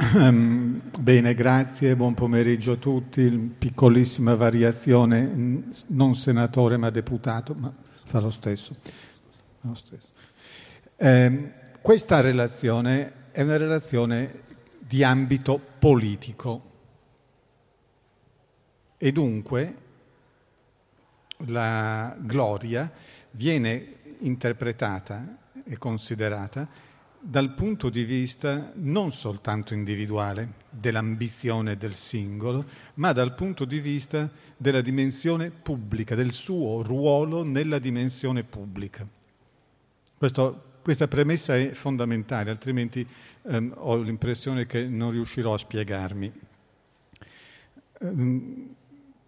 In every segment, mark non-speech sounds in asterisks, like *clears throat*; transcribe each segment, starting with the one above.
Bene, grazie, buon pomeriggio a tutti. Piccolissima variazione, non senatore ma deputato, ma fa lo stesso. Lo stesso. Eh, questa relazione è una relazione di ambito politico e dunque la gloria viene interpretata e considerata dal punto di vista non soltanto individuale dell'ambizione del singolo, ma dal punto di vista della dimensione pubblica, del suo ruolo nella dimensione pubblica. Questo, questa premessa è fondamentale, altrimenti ehm, ho l'impressione che non riuscirò a spiegarmi. Ehm,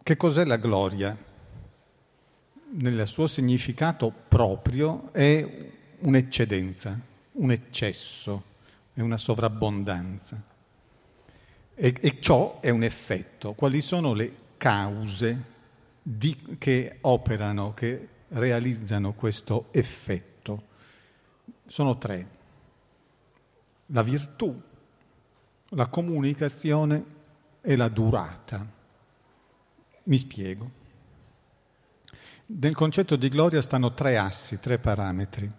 che cos'è la gloria? Nel suo significato proprio è un'eccedenza, un eccesso, è una sovrabbondanza. E, e ciò è un effetto. Quali sono le cause di, che operano, che realizzano questo effetto? Sono tre. La virtù, la comunicazione e la durata. Mi spiego. Nel concetto di gloria stanno tre assi, tre parametri.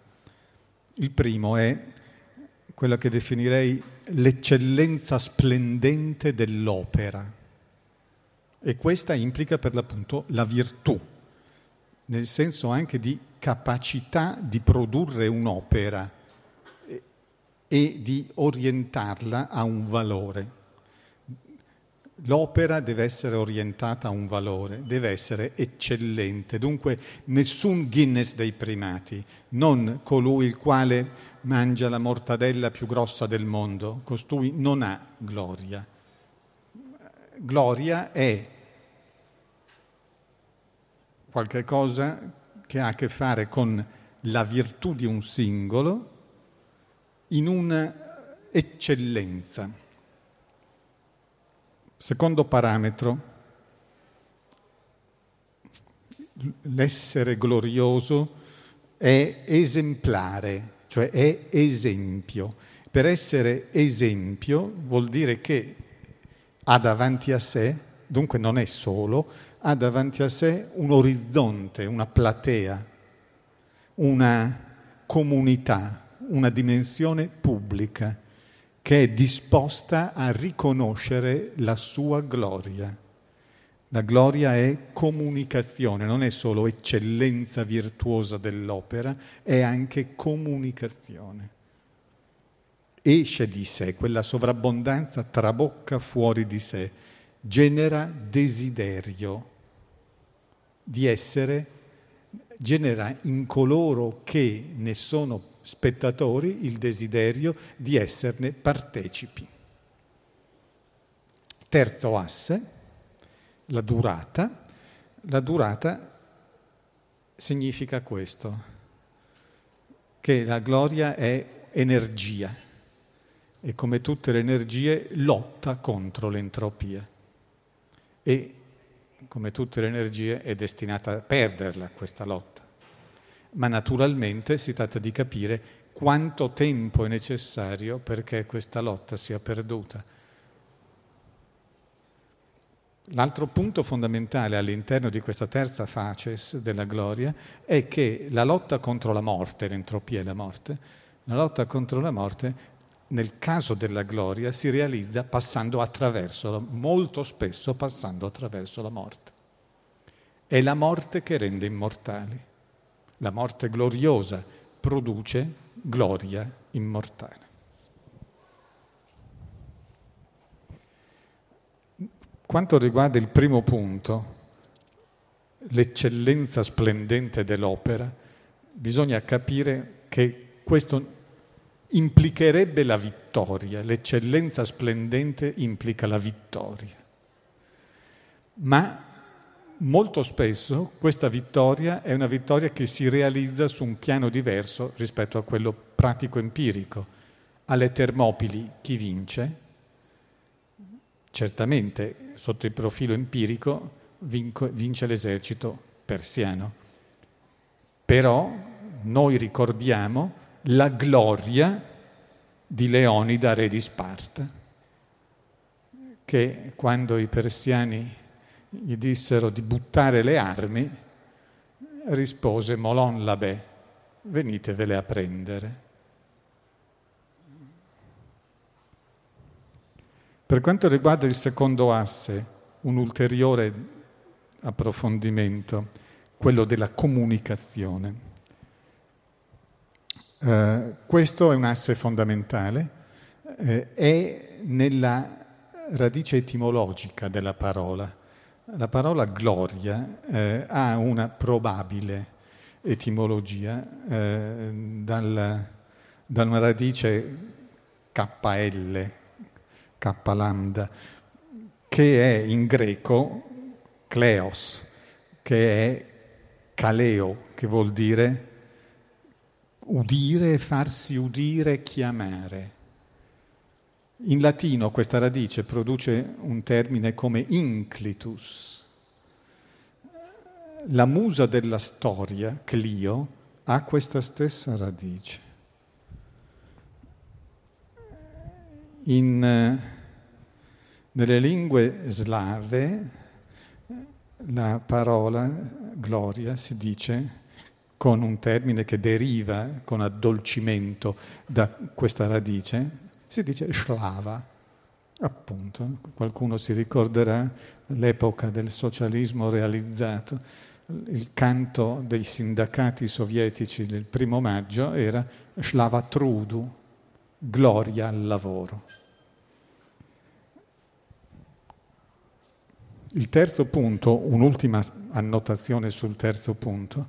Il primo è quella che definirei l'eccellenza splendente dell'opera e questa implica per l'appunto la virtù, nel senso anche di capacità di produrre un'opera e di orientarla a un valore. L'opera deve essere orientata a un valore, deve essere eccellente, dunque nessun Guinness dei primati, non colui il quale mangia la mortadella più grossa del mondo, costui non ha gloria. Gloria è qualche cosa che ha a che fare con la virtù di un singolo in un'eccellenza. Secondo parametro, l'essere glorioso è esemplare, cioè è esempio. Per essere esempio vuol dire che ha davanti a sé, dunque non è solo, ha davanti a sé un orizzonte, una platea, una comunità, una dimensione pubblica che è disposta a riconoscere la sua gloria. La gloria è comunicazione, non è solo eccellenza virtuosa dell'opera, è anche comunicazione. Esce di sé, quella sovrabbondanza trabocca fuori di sé, genera desiderio di essere, genera in coloro che ne sono spettatori il desiderio di esserne partecipi. Terzo asse, la durata. La durata significa questo, che la gloria è energia e come tutte le energie lotta contro l'entropia e come tutte le energie è destinata a perderla questa lotta ma naturalmente si tratta di capire quanto tempo è necessario perché questa lotta sia perduta. L'altro punto fondamentale all'interno di questa terza faces della gloria è che la lotta contro la morte, l'entropia e la morte, la lotta contro la morte nel caso della gloria si realizza passando attraverso, molto spesso passando attraverso la morte. È la morte che rende immortali. La morte gloriosa produce gloria immortale. Quanto riguarda il primo punto, l'eccellenza splendente dell'opera, bisogna capire che questo implicherebbe la vittoria, l'eccellenza splendente implica la vittoria. Ma molto spesso questa vittoria è una vittoria che si realizza su un piano diverso rispetto a quello pratico-empirico. Alle Termopili chi vince? Certamente sotto il profilo empirico vince l'esercito persiano. Però noi ricordiamo la gloria di Leonida, re di Sparta. che quando i persiani gli dissero di buttare le armi, rispose Molon Labè, venitevele a prendere. Per quanto riguarda il secondo asse, un ulteriore approfondimento, quello della comunicazione. Uh, questo è un asse fondamentale, eh, è nella radice etimologica della parola. La parola gloria eh, ha una probabile etimologia eh, dal, da radice KL, K lambda, che è in greco kleos, che è kaleo, che vuol dire udire, farsi udire, chiamare. In latino questa radice produce un termine come inclitus. La musa della storia, Clio, ha questa stessa radice. In, nelle lingue slave la parola gloria si dice con un termine che deriva con addolcimento da questa radice, si dice slava, appunto. Qualcuno si ricorderà l'epoca del socialismo realizzato. Il canto dei sindacati sovietici del primo maggio era Slava Trudu, gloria al lavoro. Il terzo punto, un'ultima annotazione sul terzo punto.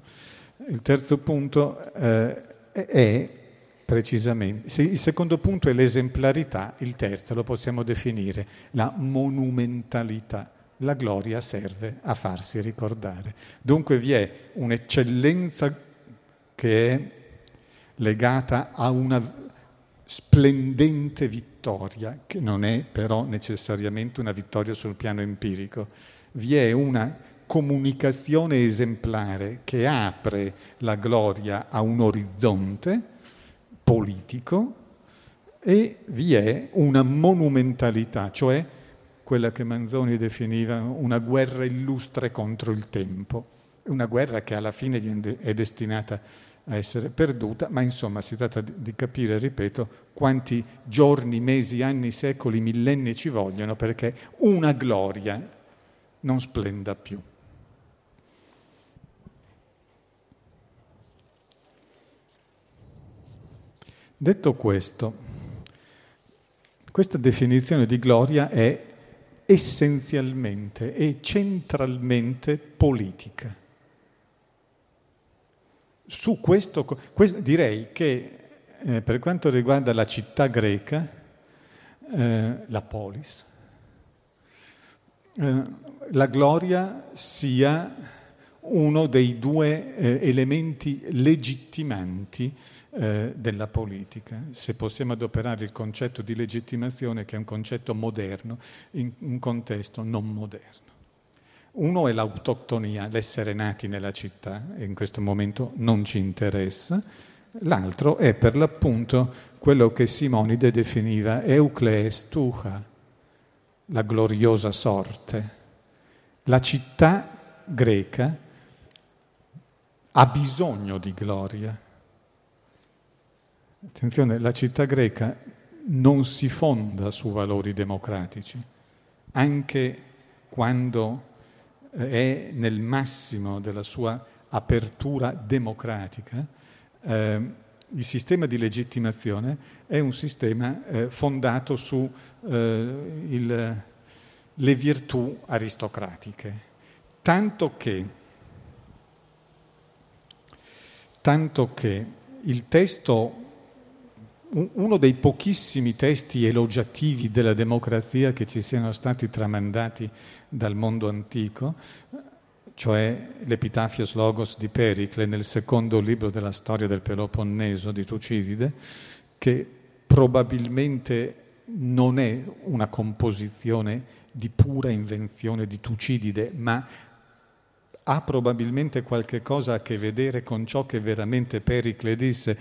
Il terzo punto eh, è Precisamente. Il secondo punto è l'esemplarità, il terzo lo possiamo definire la monumentalità. La gloria serve a farsi ricordare. Dunque vi è un'eccellenza che è legata a una splendente vittoria, che non è però necessariamente una vittoria sul piano empirico. Vi è una comunicazione esemplare che apre la gloria a un orizzonte, politico e vi è una monumentalità, cioè quella che Manzoni definiva una guerra illustre contro il tempo, una guerra che alla fine è destinata a essere perduta, ma insomma si tratta di capire, ripeto, quanti giorni, mesi, anni, secoli, millenni ci vogliono perché una gloria non splenda più. Detto questo, questa definizione di gloria è essenzialmente e centralmente politica. Su questo, questo direi che eh, per quanto riguarda la città greca, eh, la polis, eh, la gloria sia uno dei due eh, elementi legittimanti eh, della politica, se possiamo adoperare il concetto di legittimazione che è un concetto moderno in un contesto non moderno. Uno è l'autoctonia, l'essere nati nella città, e in questo momento non ci interessa, l'altro è per l'appunto quello che Simonide definiva Euclees Tucha, la gloriosa sorte. La città greca ha bisogno di gloria. Attenzione, la città greca non si fonda su valori democratici, anche quando eh, è nel massimo della sua apertura democratica, eh, il sistema di legittimazione è un sistema eh, fondato su eh, virtù aristocratiche, tanto che tanto che il testo, uno dei pochissimi testi elogiativi della democrazia che ci siano stati tramandati dal mondo antico, cioè l'Epitafios Logos di Pericle nel secondo libro della storia del Peloponneso di Tucidide, che probabilmente non è una composizione di pura invenzione di Tucidide, ma ha probabilmente qualche cosa a che vedere con ciò che veramente Pericle disse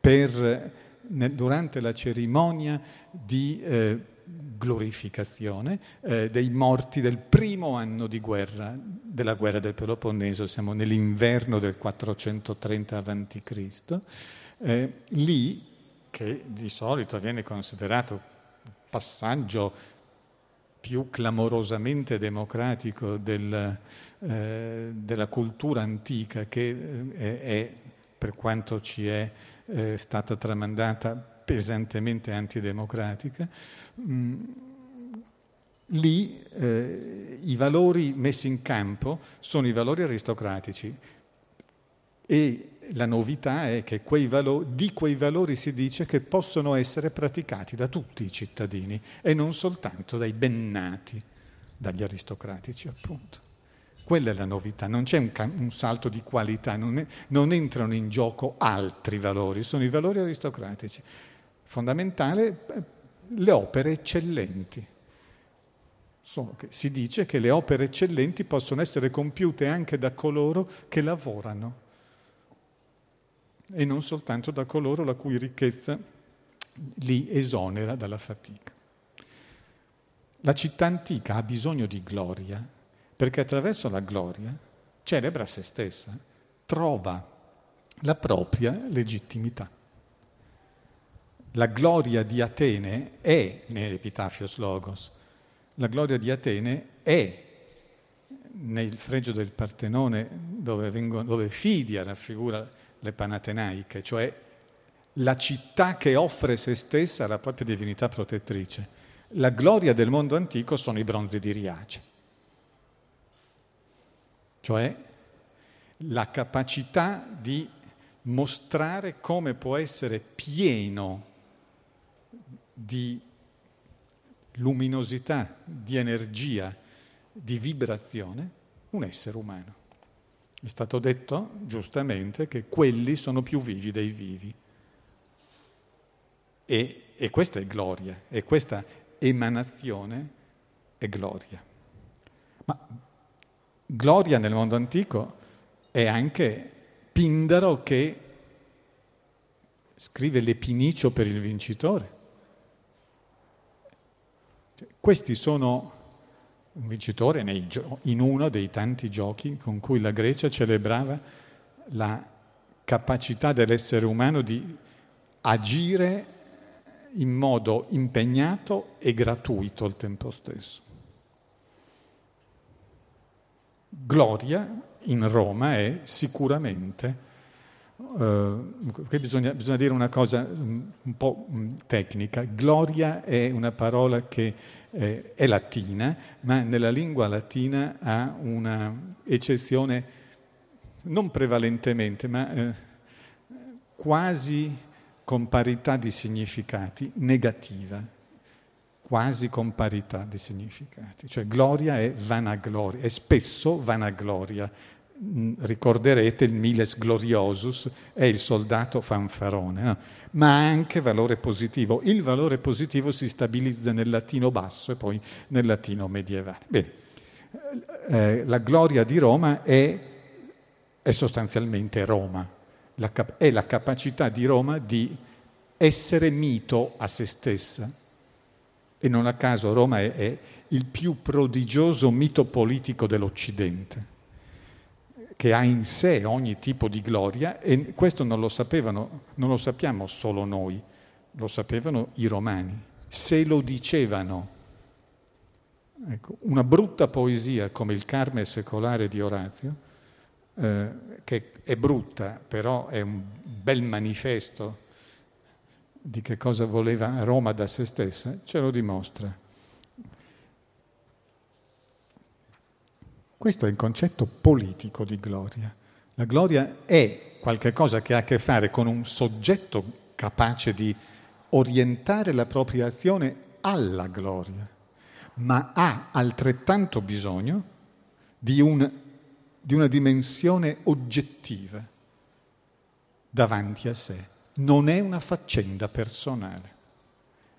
per, durante la cerimonia di eh, glorificazione eh, dei morti del primo anno di guerra, della guerra del Peloponneso, siamo nell'inverno del 430 a.C., eh, lì, che di solito viene considerato passaggio più clamorosamente democratico del, eh, della cultura antica, che eh, è, per quanto ci è eh, stata tramandata, pesantemente antidemocratica, mm, lì eh, i valori messi in campo sono i valori aristocratici e la novità è che quei valori, di quei valori si dice che possono essere praticati da tutti i cittadini e non soltanto dai bennati, dagli aristocratici appunto. Quella è la novità, non c'è un, un salto di qualità, non, è, non entrano in gioco altri valori, sono i valori aristocratici. Fondamentale eh, le opere eccellenti. Sono, si dice che le opere eccellenti possono essere compiute anche da coloro che lavorano e non soltanto da coloro la cui ricchezza li esonera dalla fatica. La città antica ha bisogno di gloria perché attraverso la gloria celebra se stessa, trova la propria legittimità. La gloria di Atene è nell'Epitafios Logos, la gloria di Atene è nel fregio del Partenone dove, vengono, dove Fidia raffigura le Panatenaiche, cioè la città che offre se stessa alla propria divinità protettrice. La gloria del mondo antico sono i bronzi di Riace, cioè la capacità di mostrare come può essere pieno di luminosità, di energia, di vibrazione un essere umano. È stato detto giustamente che quelli sono più vivi dei vivi. E, e questa è gloria, e questa emanazione è gloria. Ma gloria nel mondo antico è anche Pindaro che scrive l'epinicio per il vincitore. Cioè, questi sono un vincitore gio- in uno dei tanti giochi con cui la Grecia celebrava la capacità dell'essere umano di agire in modo impegnato e gratuito al tempo stesso. Gloria in Roma è sicuramente, eh, bisogna, bisogna, dire una cosa un po' tecnica, gloria è una parola che eh, è latina, ma nella lingua latina ha una eccezione non prevalentemente, ma eh, quasi con parità di significati, negativa, quasi con parità di significati. Cioè gloria è vanagloria, è spesso vanagloria, Mm, ricorderete il miles gloriosus è il soldato fanfarone, no? ma anche valore positivo. Il valore positivo si stabilizza nel latino basso e poi nel latino medievale. Bene, eh, la gloria di Roma è, è sostanzialmente Roma, la cap- è la capacità di Roma di essere mito a se stessa. E non a caso Roma è, è il più prodigioso mito politico dell'Occidente che ha in sé ogni tipo di gloria e questo non lo sapevano, non lo sappiamo solo noi, lo sapevano i romani, se lo dicevano. Ecco, una brutta poesia come il Carme secolare di Orazio, eh, che è brutta, però è un bel manifesto di che cosa voleva Roma da se stessa, ce lo dimostra. Questo è il concetto politico di gloria. La gloria è qualcosa che ha a che fare con un soggetto capace di orientare la propria azione alla gloria, ma ha altrettanto bisogno di, un, di una dimensione oggettiva davanti a sé. Non è una faccenda personale,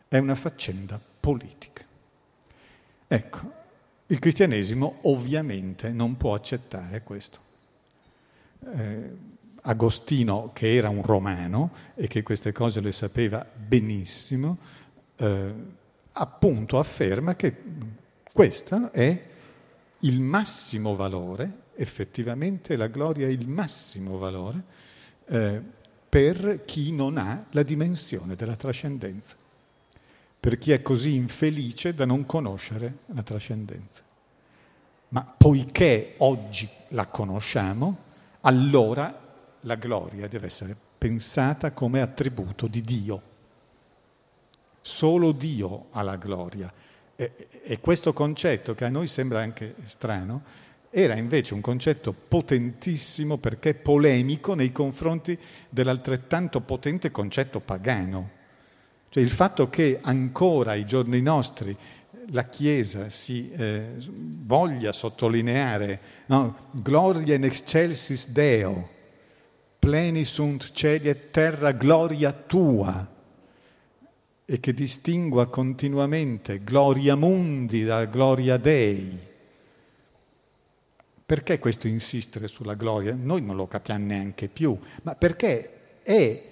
è una faccenda politica. Ecco, il cristianesimo ovviamente non può accettare questo. Eh, Agostino, che era un romano e che queste cose le sapeva benissimo, eh, appunto afferma che questo è il massimo valore, effettivamente la gloria è il massimo valore eh, per chi non ha la dimensione della trascendenza, per chi è così infelice da non conoscere la trascendenza. Ma poiché oggi la conosciamo, allora la gloria deve essere pensata come attributo di Dio. Solo Dio ha la gloria. E, e, questo concetto, che a noi sembra anche strano, era invece un concetto potentissimo perché polemico nei confronti dell'altrettanto potente concetto pagano. Cioè il fatto che ancora ai giorni nostri la Chiesa si eh, voglia sottolineare no? gloria in excelsis Deo, pleni sunt cieli e terra, gloria tua, e che distingua continuamente gloria mundi da gloria dei. Perché questo insistere sulla gloria? Noi non lo capiamo neanche più, ma perché è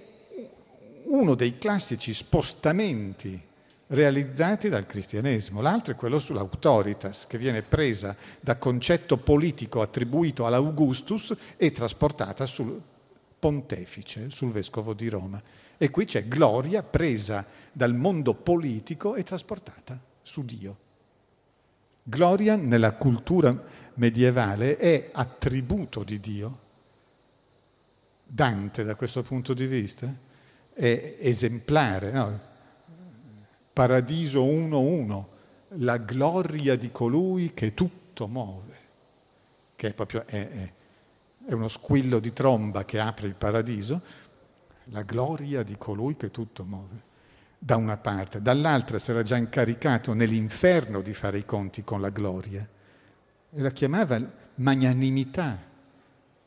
uno dei classici spostamenti realizzati dal cristianesimo. L'altro è quello sull'autoritas, che viene presa da concetto politico attribuito all'Augustus e trasportata sul pontefice, sul vescovo di Roma. E qui c'è gloria presa dal mondo politico e trasportata su Dio. Gloria nella cultura medievale è attributo di Dio. Dante da questo punto di vista è esemplare, no? Paradiso 1.1, la gloria di colui che tutto muove, che è proprio è, è, è uno squillo di tromba che apre il paradiso, la gloria di colui che tutto muove, da una parte, dall'altra era già incaricato nell'inferno di fare i conti con la gloria e la chiamava magnanimità,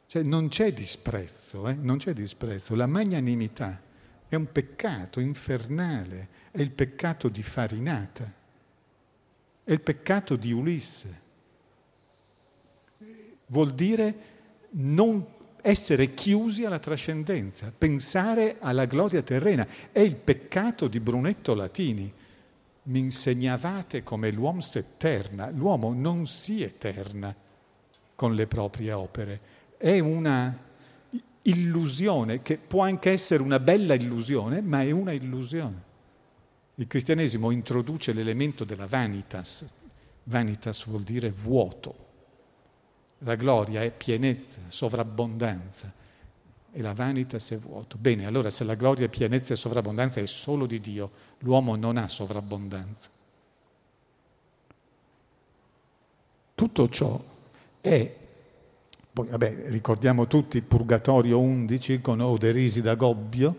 cioè non c'è disprezzo, eh? non c'è disprezzo, la magnanimità è un peccato infernale, è il peccato di Farinata, è il peccato di Ulisse. Vuol dire non essere chiusi alla trascendenza, pensare alla gloria terrena. È il peccato di Brunetto Latini. Mi insegnavate come l'uomo si eterna. L'uomo non si eterna con le proprie opere. È una illusione che può anche essere una bella illusione, ma è una illusione. Il cristianesimo introduce l'elemento della vanitas. Vanitas vuol dire vuoto la gloria è pienezza, sovrabbondanza e la vanitas è vuoto. Bene, allora se la gloria pienezza e sovrabbondanza è solo di Dio, l'uomo non ha sovrabbondanza. Tutto ciò è, poi vabbè, ricordiamo tutti Purgatorio 11 con Oderisi da Gobbio,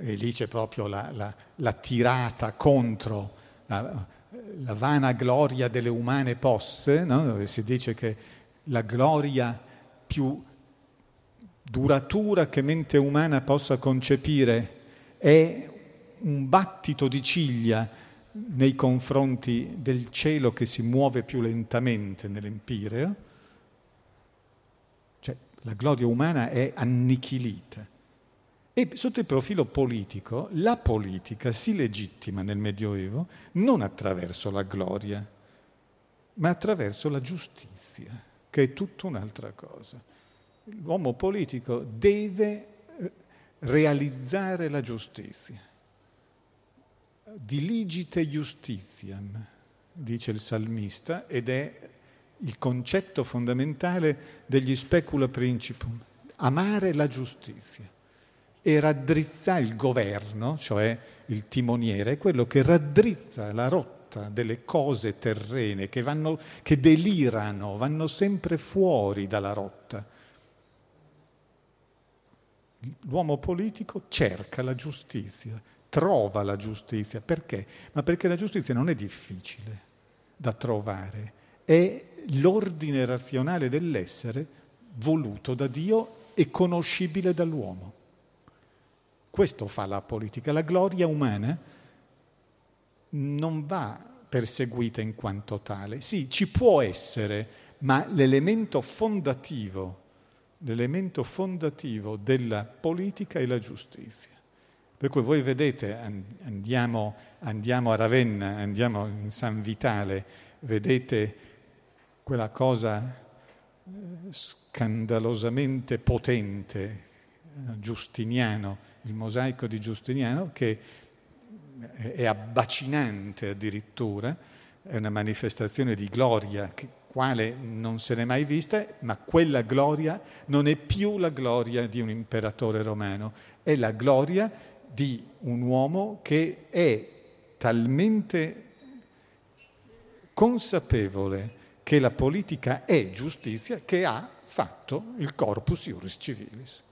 e lì c'è proprio la, la, la tirata contro la, la, vana gloria delle umane posse, no? si dice che la gloria più duratura che mente umana possa concepire è un battito di ciglia nei confronti del cielo che si muove più lentamente nell'empireo, cioè la gloria umana è annichilita. E sotto il profilo politico, la politica si legittima nel Medioevo non attraverso la gloria, ma attraverso la giustizia che è tutta un'altra cosa. L'uomo politico deve eh, realizzare la giustizia. Diligite justitiam, dice il salmista, ed è il concetto fondamentale degli specula principum, amare la giustizia e raddrizzare il governo, cioè il timoniere, è quello che raddrizza la rotta delle cose terrene che, vanno, che delirano, vanno sempre fuori dalla rotta. L'uomo politico cerca la giustizia, trova la giustizia. Perché? Ma perché la giustizia non è difficile da trovare, è l'ordine razionale dell'essere voluto da Dio e conoscibile dall'uomo. Questo fa la politica. La gloria umana non va perseguita in quanto tale. Sì, ci può essere, ma l'elemento fondativo, l'elemento fondativo della politica è la giustizia. Per cui voi vedete, andiamo, andiamo a Ravenna, andiamo in San Vitale, vedete quella cosa eh, scandalosamente potente, eh, Giustiniano, il mosaico di Giustiniano, che è abbacinante addirittura, è una manifestazione di gloria quale non se n'è mai vista, ma quella gloria non è più la gloria di un imperatore romano, è la gloria di un uomo che è talmente consapevole che la politica è giustizia che ha fatto il corpus iuris civilis.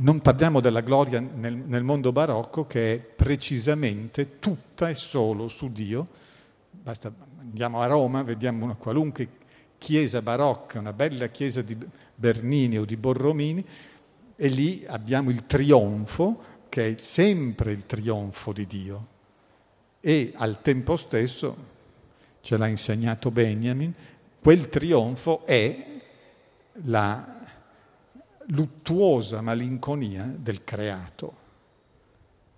Non parliamo della gloria nel, nel, mondo barocco che è precisamente tutta e solo su Dio. Basta, andiamo a Roma, vediamo una qualunque chiesa barocca, una bella chiesa di Bernini o di Borromini, e lì abbiamo il trionfo, che è sempre il trionfo di Dio. E al tempo stesso, ce l'ha insegnato Benjamin, quel trionfo è la luttuosa malinconia del creato.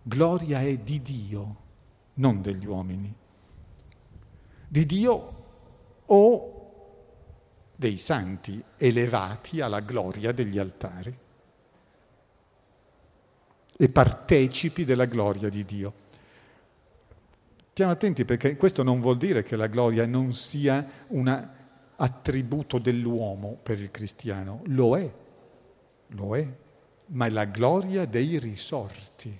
Gloria è di Dio, non degli uomini. Di Dio o dei santi elevati alla gloria degli altari e partecipi della gloria di Dio. Stiamo attenti perché questo non vuol dire che la gloria non sia un attributo dell'uomo per il cristiano, lo è lo è, ma è la gloria dei risorti.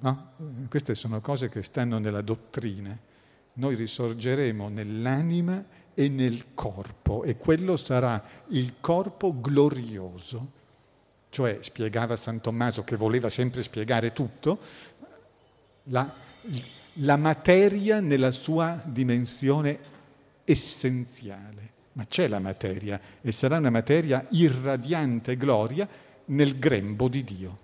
No? Queste sono cose che stanno nella dottrina. Noi risorgeremo nell'anima e nel corpo e quello sarà il corpo glorioso. Cioè, spiegava San Tommaso che voleva sempre spiegare tutto, la, la materia nella sua dimensione essenziale ma c'è la materia e sarà una materia irradiante gloria nel grembo di Dio.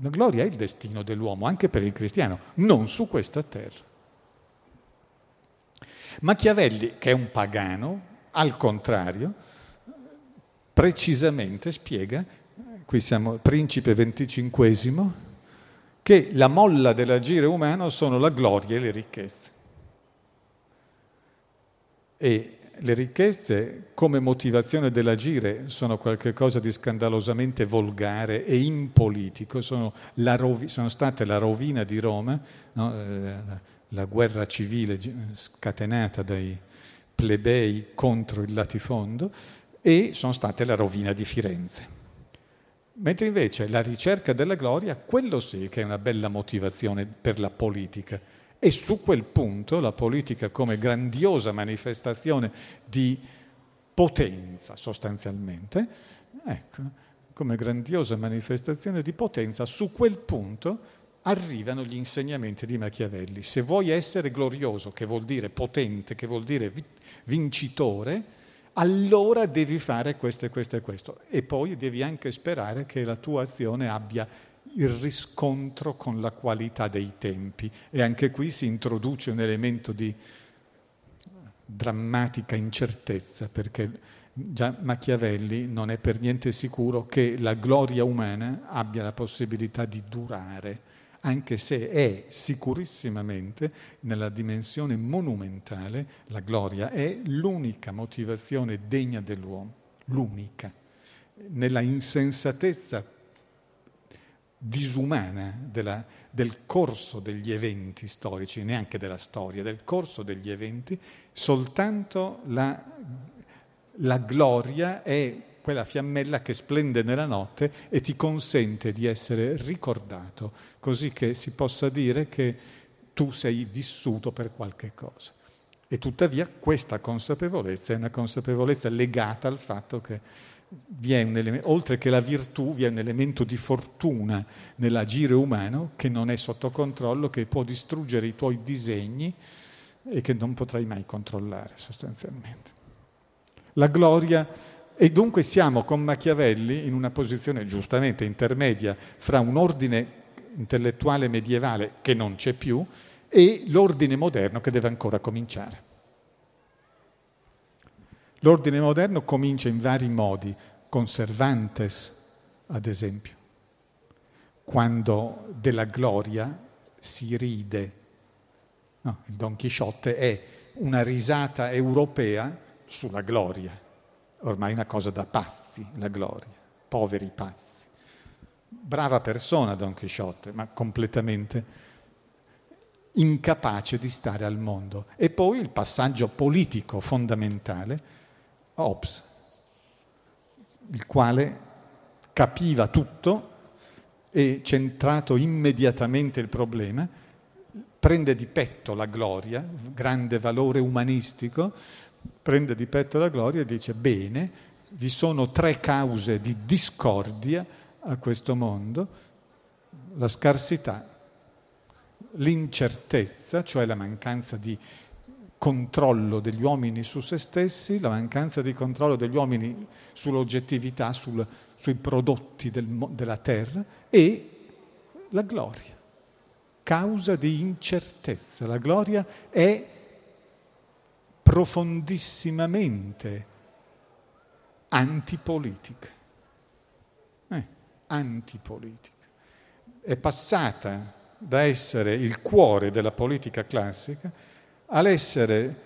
La gloria è il destino dell'uomo, anche per il cristiano, non su questa terra. Machiavelli, che è un pagano, al contrario, precisamente spiega, qui siamo principe venticinquesimo, che la molla dell'agire umano sono la gloria e le ricchezze. E le ricchezze come motivazione dell'agire sono qualcosa di scandalosamente volgare e impolitico, sono, rovi- sono state la rovina di Roma, no? Eh, la, la guerra civile scatenata dai plebei contro il latifondo e sono state la rovina di Firenze. Mentre invece la ricerca della gloria, quello sì che è una bella motivazione per la politica e su quel punto la politica come grandiosa manifestazione di potenza sostanzialmente, ecco, come grandiosa manifestazione di potenza, su quel punto arrivano gli insegnamenti di Machiavelli. Se vuoi essere glorioso, che vuol dire potente, che vuol dire vincitore, allora devi fare questo e questo e questo. E poi devi anche sperare che la tua azione abbia il riscontro con la qualità dei tempi e anche qui si introduce un elemento di drammatica incertezza perché già Machiavelli non è per niente sicuro che la gloria umana abbia la possibilità di durare, anche se è sicurissimamente nella dimensione monumentale, la gloria è l'unica motivazione degna dell'uomo, l'unica. Nella insensatezza disumana della, del corso degli eventi storici, neanche della storia, del corso degli eventi, soltanto la, la gloria è quella fiammella che splende nella notte e ti consente di essere ricordato, così che si possa dire che tu sei vissuto per qualche cosa. E tuttavia questa consapevolezza è una consapevolezza legata al fatto che elemento, oltre che la virtù, vi è un elemento di fortuna nell'agire umano che non è sotto controllo, che può distruggere i tuoi disegni e che non potrai mai controllare sostanzialmente. La gloria, e dunque siamo con Machiavelli in una posizione giustamente intermedia fra un ordine intellettuale medievale che non c'è più e l'ordine moderno che deve ancora cominciare. L'ordine moderno comincia in vari modi, con Cervantes, ad esempio, quando della gloria si ride. No, il Don Chisciotte è una risata europea sulla gloria, ormai una cosa da pazzi, la gloria, poveri pazzi. Brava persona Don Chisciotte, ma completamente incapace di stare al mondo. E poi il passaggio politico fondamentale, Hobbes, il quale capiva tutto e centrato immediatamente il problema, prende di petto la gloria, grande valore umanistico, prende di petto la gloria e dice bene, vi sono tre cause di discordia a questo mondo, la scarsità, l'incertezza, cioè la mancanza di controllo degli uomini su se stessi, la mancanza di controllo degli uomini sull'oggettività, sul, sui prodotti del, della terra e la gloria, causa di incertezza. La gloria è profondissimamente antipolitica. Eh, antipolitica. È passata da essere il cuore della politica classica all'essere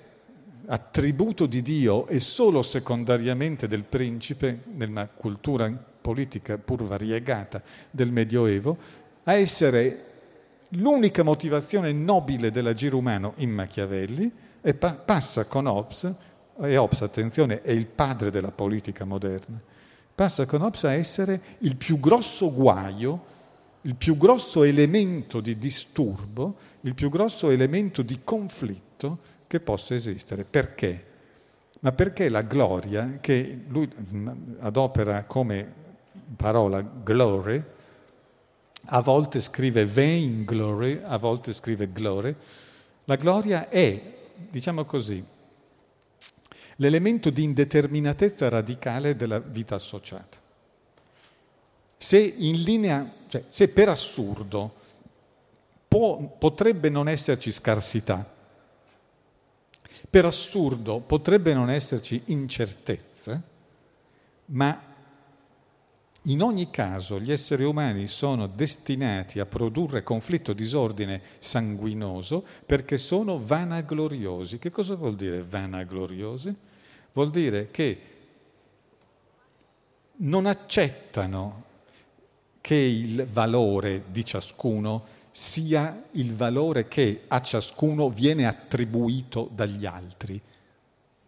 attributo di Dio e solo secondariamente del principe nella cultura politica pur variegata del Medioevo, a essere l'unica motivazione nobile dell'agire umano in Machiavelli e pa- passa con Hobbes, e Hobbes, attenzione, è il padre della politica moderna, passa con Hobbes a essere il più grosso guaio il più grosso elemento di disturbo, il più grosso elemento di conflitto che possa esistere. Perché? Ma perché la gloria, che lui adopera come parola glory, a volte scrive vain glory, a volte scrive glory, la gloria è, diciamo così, l'elemento di indeterminatezza radicale della vita associata. Se in linea, cioè, se per assurdo può, potrebbe non esserci scarsità, per assurdo potrebbe non esserci incertezza, ma in ogni caso gli esseri umani sono destinati a produrre conflitto, disordine sanguinoso perché sono vanagloriosi. Che cosa vuol dire vanagloriosi? Vuol dire che non accettano che il valore di ciascuno sia il valore che a ciascuno viene attribuito dagli altri,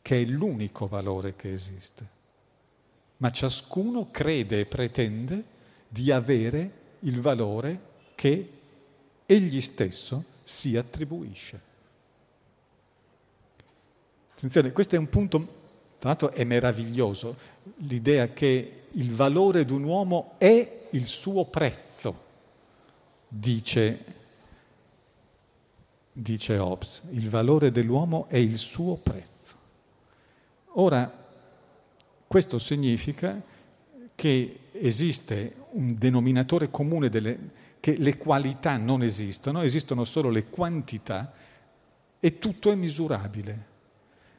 che è l'unico valore che esiste. Ma ciascuno crede e pretende di avere il valore che egli stesso si attribuisce. Attenzione, questo è un punto, tra l'altro è meraviglioso, l'idea che il valore di un uomo è il suo prezzo, dice, dice Hobbes. Il valore dell'uomo è il suo prezzo. Ora, questo significa che esiste un denominatore comune delle, che le qualità non esistono, esistono solo le quantità e tutto è misurabile.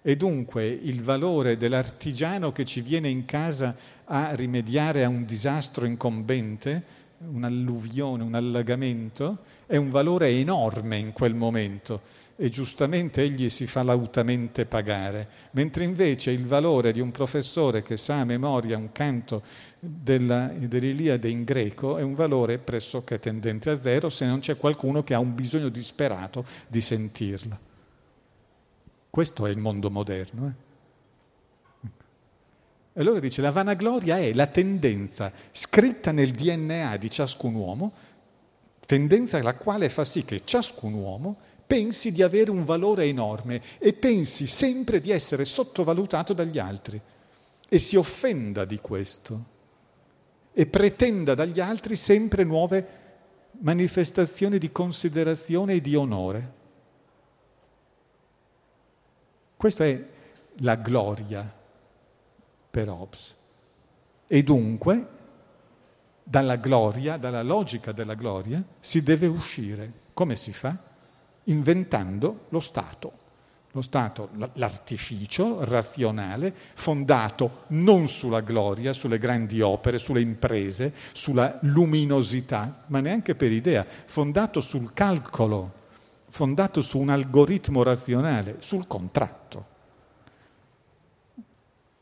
E dunque il valore dell'artigiano che ci viene in casa a rimediare a un disastro incombente, un'alluvione, un allagamento, è un valore enorme in quel momento e giustamente egli si fa lautamente pagare, mentre invece il valore di un professore che sa a memoria un canto della, dell'Iliade in greco è un valore pressoché tendente a zero se non c'è qualcuno che ha un bisogno disperato di sentirla. Questo è il mondo moderno. Eh? E allora dice, la vanagloria è la tendenza scritta nel DNA di ciascun uomo, tendenza la quale fa sì che ciascun uomo pensi di avere un valore enorme e pensi sempre di essere sottovalutato dagli altri e si offenda di questo e pretenda dagli altri sempre nuove manifestazioni di considerazione e di onore. Questa è la gloria per Hobbes. E dunque, dalla gloria, dalla logica della gloria, si deve uscire. Come si fa? Inventando lo Stato, lo Stato, l'artificio razionale, fondato non sulla gloria, sulle grandi opere, sulle imprese, sulla luminosità, ma neanche per idea, fondato sul calcolo, fondato su un algoritmo razionale, sul contratto,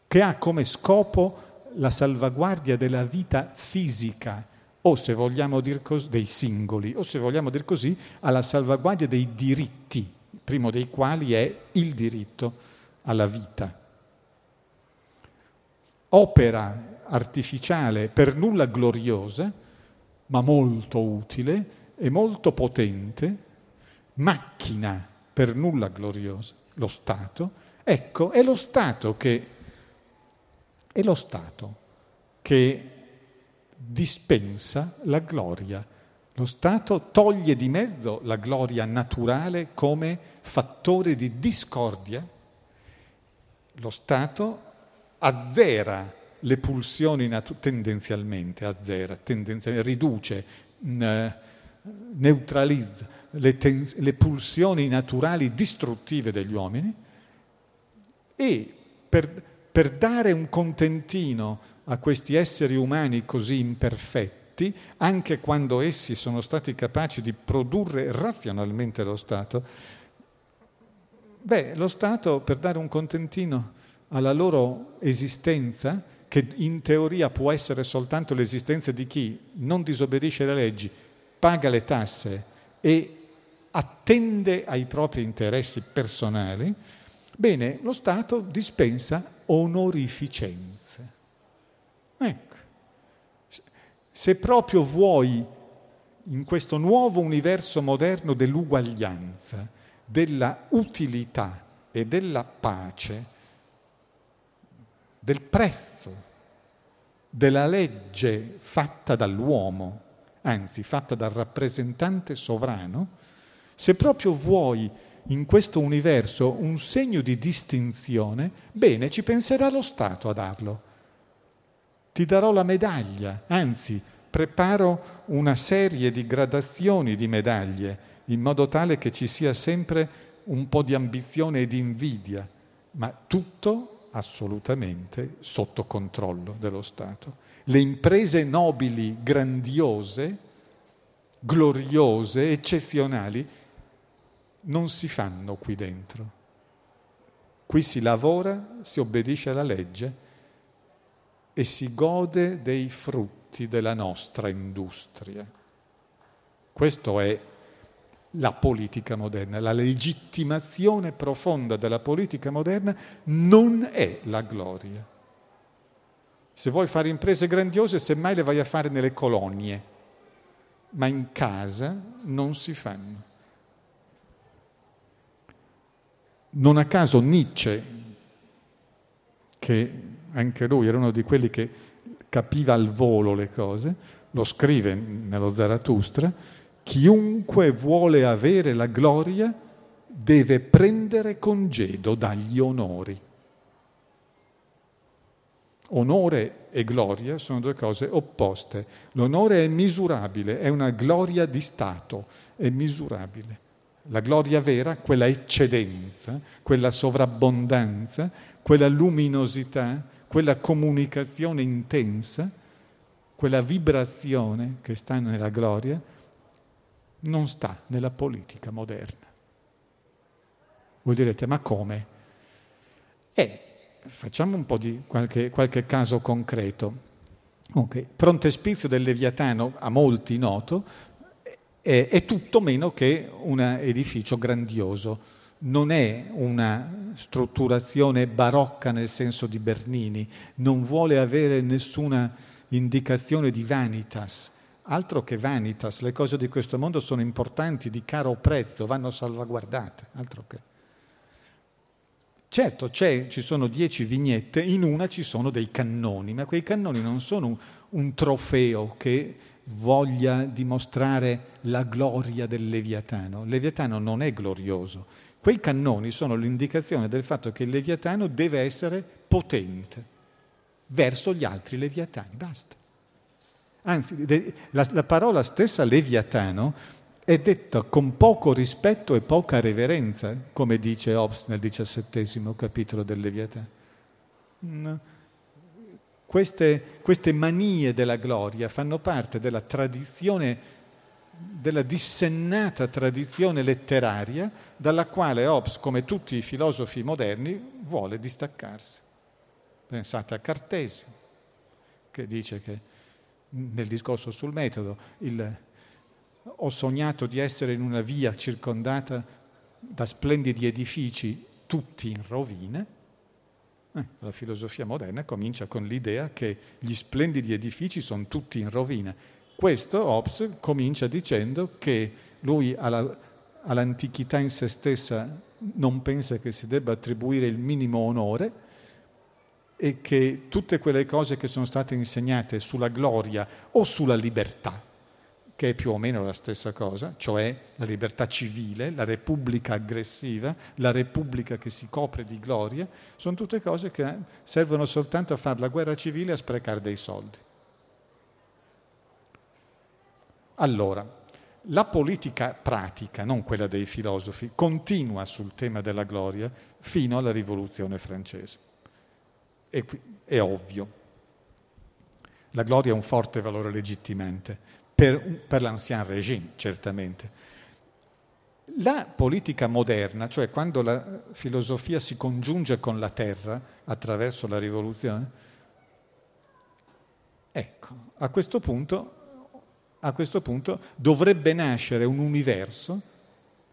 che ha come scopo la salvaguardia della vita fisica, o se vogliamo dire così, dei singoli, o se vogliamo dire così, alla salvaguardia dei diritti primo dei quali è il diritto alla vita. Opera artificiale per nulla gloriosa, ma molto utile e molto potente, macchina per nulla gloriosa, lo Stato, ecco, è lo Stato che, è lo Stato che dispensa la gloria lo Stato toglie di mezzo la gloria naturale come fattore di discordia. Lo Stato azzera le pulsioni natu- tendenzialmente, azzera, tendenzialmente, riduce, n- neutralizza le, ten- le pulsioni naturali distruttive degli uomini e per, per dare un contentino a questi esseri umani così imperfetti, anche quando essi sono stati capaci di produrre razionalmente lo Stato, beh, lo Stato per dare un contentino alla loro esistenza, che in teoria può essere soltanto l'esistenza di chi non disobbedisce alle leggi, paga le tasse e attende ai propri interessi personali, bene, lo Stato dispensa onorificenze. Ecco. Se proprio vuoi, in questo nuovo universo moderno dell'uguaglianza, della utilità e della pace, del prezzo, della legge fatta dall'uomo, anzi fatta dal rappresentante sovrano, se proprio vuoi in questo universo un segno di distinzione, bene, ci penserà lo Stato a darlo ti darò la medaglia, anzi preparo una serie di gradazioni di medaglie in modo tale che ci sia sempre un po' di ambizione e di invidia, ma tutto assolutamente sotto controllo dello Stato. Le imprese nobili, grandiose, gloriose, eccezionali, non si fanno qui dentro. Qui si lavora, si obbedisce alla legge e si gode dei frutti della nostra industria. Questa è la politica moderna, la legittimazione profonda della politica moderna non è la gloria. Se vuoi fare imprese grandiose, semmai le vai a fare nelle colonie, ma in casa non si fanno. Non a caso Nietzsche, che anche lui era uno di quelli che capiva al volo le cose, lo scrive nello Zarathustra, chiunque vuole avere la gloria deve prendere congedo dagli onori. Onore e gloria sono due cose opposte. L'onore è misurabile, è una gloria di Stato, è misurabile. La gloria vera, quella eccedenza, quella sovrabbondanza, quella luminosità, quella comunicazione intensa, quella vibrazione che sta nella gloria, non sta nella politica moderna. Voi direte, ma come? Eh, facciamo un po' di qualche, qualche caso concreto. Okay. Frontespizio del Leviatano, a molti noto, è, è tutto meno che un edificio grandioso non è una strutturazione barocca nel senso di Bernini, non vuole avere nessuna indicazione di vanitas, altro che vanitas, le cose di questo mondo sono importanti, di caro prezzo, vanno salvaguardate, altro che. Certo, ci sono dieci vignette, in una ci sono dei cannoni, ma quei cannoni non sono un, un trofeo che voglia dimostrare la gloria del Leviatano. Il Leviatano non è glorioso, Quei cannoni sono l'indicazione del fatto che il leviatano deve essere potente verso gli altri leviatani, basta. Anzi, la, la parola stessa leviatano è detta con poco rispetto e poca reverenza, come dice Hobbes nel diciassettesimo capitolo del Leviatano. Mm. Queste, queste manie della gloria fanno parte della tradizione, della dissennata tradizione letteraria dalla quale Hobbes, come tutti i filosofi moderni, vuole distaccarsi. Pensate a Cartesio, che dice che nel discorso sul metodo il, ho sognato di essere in una via circondata da splendidi edifici, tutti in rovine. Eh, la filosofia moderna comincia con l'idea che gli splendidi edifici sono tutti in rovina. Questo Hobbes comincia dicendo che lui alla, all'antichità in se stessa non pensa che si debba attribuire il minimo onore e che tutte quelle cose che sono state insegnate sulla gloria o sulla libertà, che è più o meno la stessa cosa, cioè la libertà civile, la repubblica aggressiva, la repubblica che si copre di gloria, sono tutte cose che servono soltanto a fare la guerra civile e a sprecare dei soldi. Allora, la politica pratica, non quella dei filosofi, continua sul tema della gloria fino alla rivoluzione francese. È, è ovvio. La gloria è un forte valore legittimante, per, per l'ancien regime, certamente. La politica moderna, cioè quando la filosofia si congiunge con la terra attraverso la rivoluzione, ecco, a questo punto, a questo punto dovrebbe nascere un universo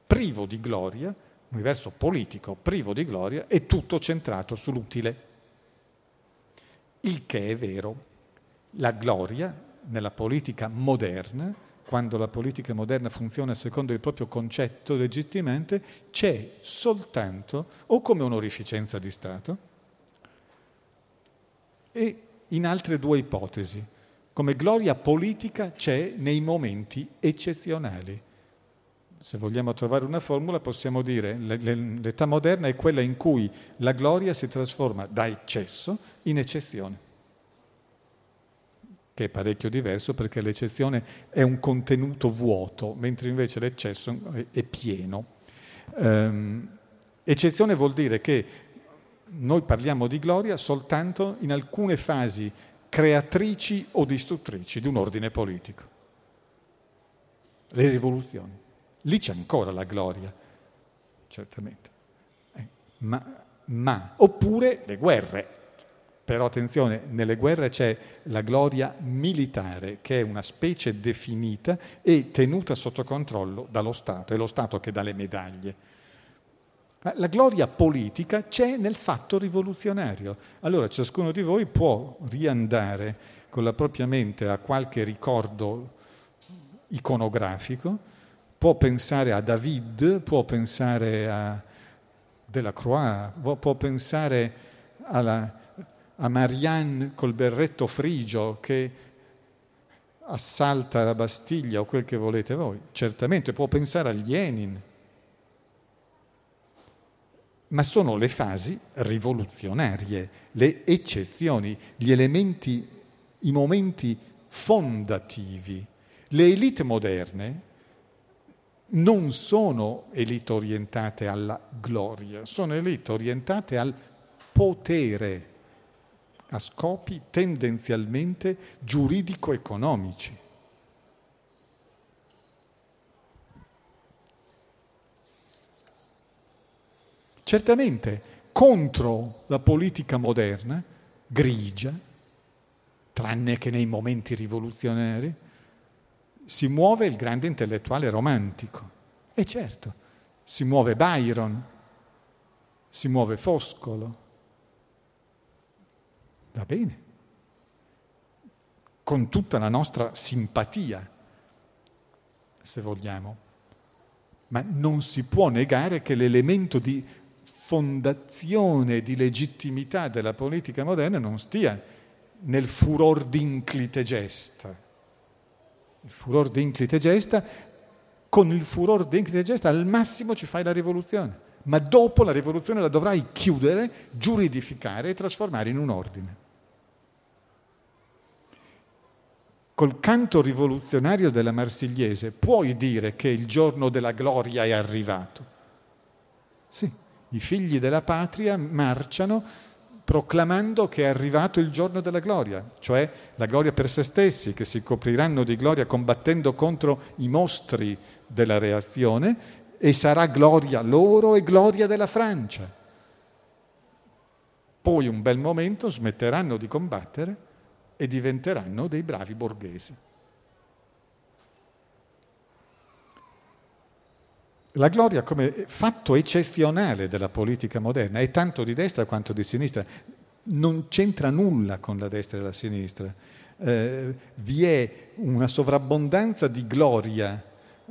privo di gloria, un universo politico privo di gloria e tutto centrato sull'utile. Il che è vero. La gloria nella politica moderna, quando la politica moderna funziona secondo il proprio concetto legittimamente, c'è soltanto o come onorificenza di Stato e in altre due ipotesi. Come gloria politica c'è nei momenti eccezionali. Se vogliamo trovare una formula possiamo dire l'età moderna è quella in cui la gloria si trasforma da eccesso in eccezione che è parecchio diverso perché l'eccezione è un contenuto vuoto, mentre invece l'eccesso è pieno. Um, eccezione vuol dire che noi parliamo di gloria soltanto in alcune fasi creatrici o distruttrici di un ordine politico. Le rivoluzioni. Lì c'è ancora la gloria, certamente. Eh, ma, ma, oppure le guerre, però attenzione, nelle guerre c'è la gloria militare, che è una specie definita e tenuta sotto controllo dallo Stato, è lo Stato che dà le medaglie. La gloria politica c'è nel fatto rivoluzionario. Allora ciascuno di voi può riandare con la propria mente a qualche ricordo iconografico, può pensare a David, può pensare a Delacroix, può pensare alla a Marianne col berretto frigio che assalta la Bastiglia o quel che volete voi. Certamente può pensare a Lenin, ma sono le fasi rivoluzionarie, le eccezioni, gli elementi, i momenti fondativi. Le elite moderne non sono elite orientate alla gloria, sono elite orientate al potere a scopi tendenzialmente giuridico-economici. Certamente contro la politica moderna, grigia, tranne che nei momenti rivoluzionari, si muove il grande intellettuale romantico. E certo, si muove Byron, si muove Foscolo, Va bene, con tutta la nostra simpatia, se vogliamo, ma non si può negare che l'elemento di fondazione, di legittimità della politica moderna non stia nel furor d'inclite gesta. Il furor d'inclite gesta, con il furor d'inclite gesta al massimo ci fai la rivoluzione, ma dopo la rivoluzione la dovrai chiudere, giuridificare e trasformare in un ordine. Col canto rivoluzionario della Marsigliese puoi dire che il giorno della gloria è arrivato. Sì, i figli della patria marciano proclamando che è arrivato il giorno della gloria, cioè la gloria per se stessi, che si copriranno di gloria combattendo contro i mostri della reazione e sarà gloria loro e gloria della Francia. Poi un bel momento smetteranno di combattere e diventeranno dei bravi borghesi. La gloria come fatto eccezionale della politica moderna è tanto di destra quanto di sinistra, non c'entra nulla con la destra e la sinistra. Eh, vi è una sovrabbondanza di gloria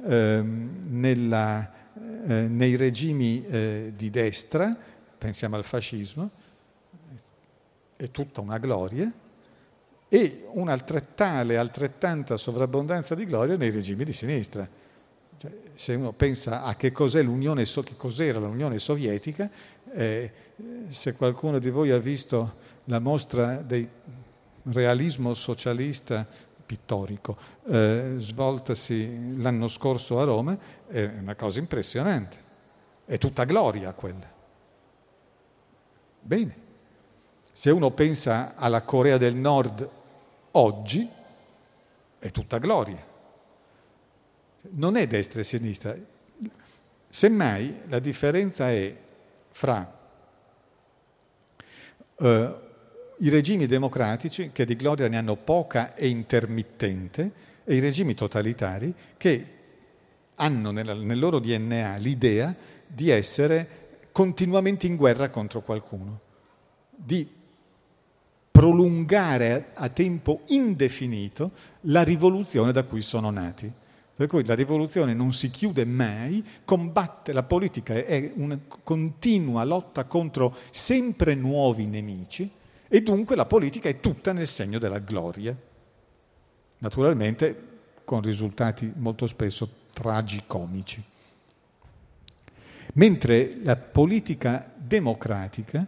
eh, nella, eh, nei regimi eh, di destra, pensiamo al fascismo, è tutta una gloria, e un'altrettale, altrettanta sovrabbondanza di gloria nei regimi di sinistra. Cioè, se uno pensa a che, l'Unione, che cos'era l'Unione Sovietica, eh, se qualcuno di voi ha visto la mostra del realismo socialista pittorico eh, svoltasi l'anno scorso a Roma, è una cosa impressionante. È tutta gloria quella. Bene. Se uno pensa alla Corea del Nord oggi, è tutta gloria. Non è destra e sinistra. Semmai la differenza è fra eh, i regimi democratici, che di gloria ne hanno poca e intermittente, e i regimi totalitari, che hanno nel, nel loro DNA l'idea di essere continuamente in guerra contro qualcuno, di prolungare a tempo indefinito la rivoluzione da cui sono nati. Per cui la rivoluzione non si chiude mai, combatte, la politica è una continua lotta contro sempre nuovi nemici e dunque la politica è tutta nel segno della gloria. Naturalmente con risultati molto spesso tragicomici. Mentre la politica democratica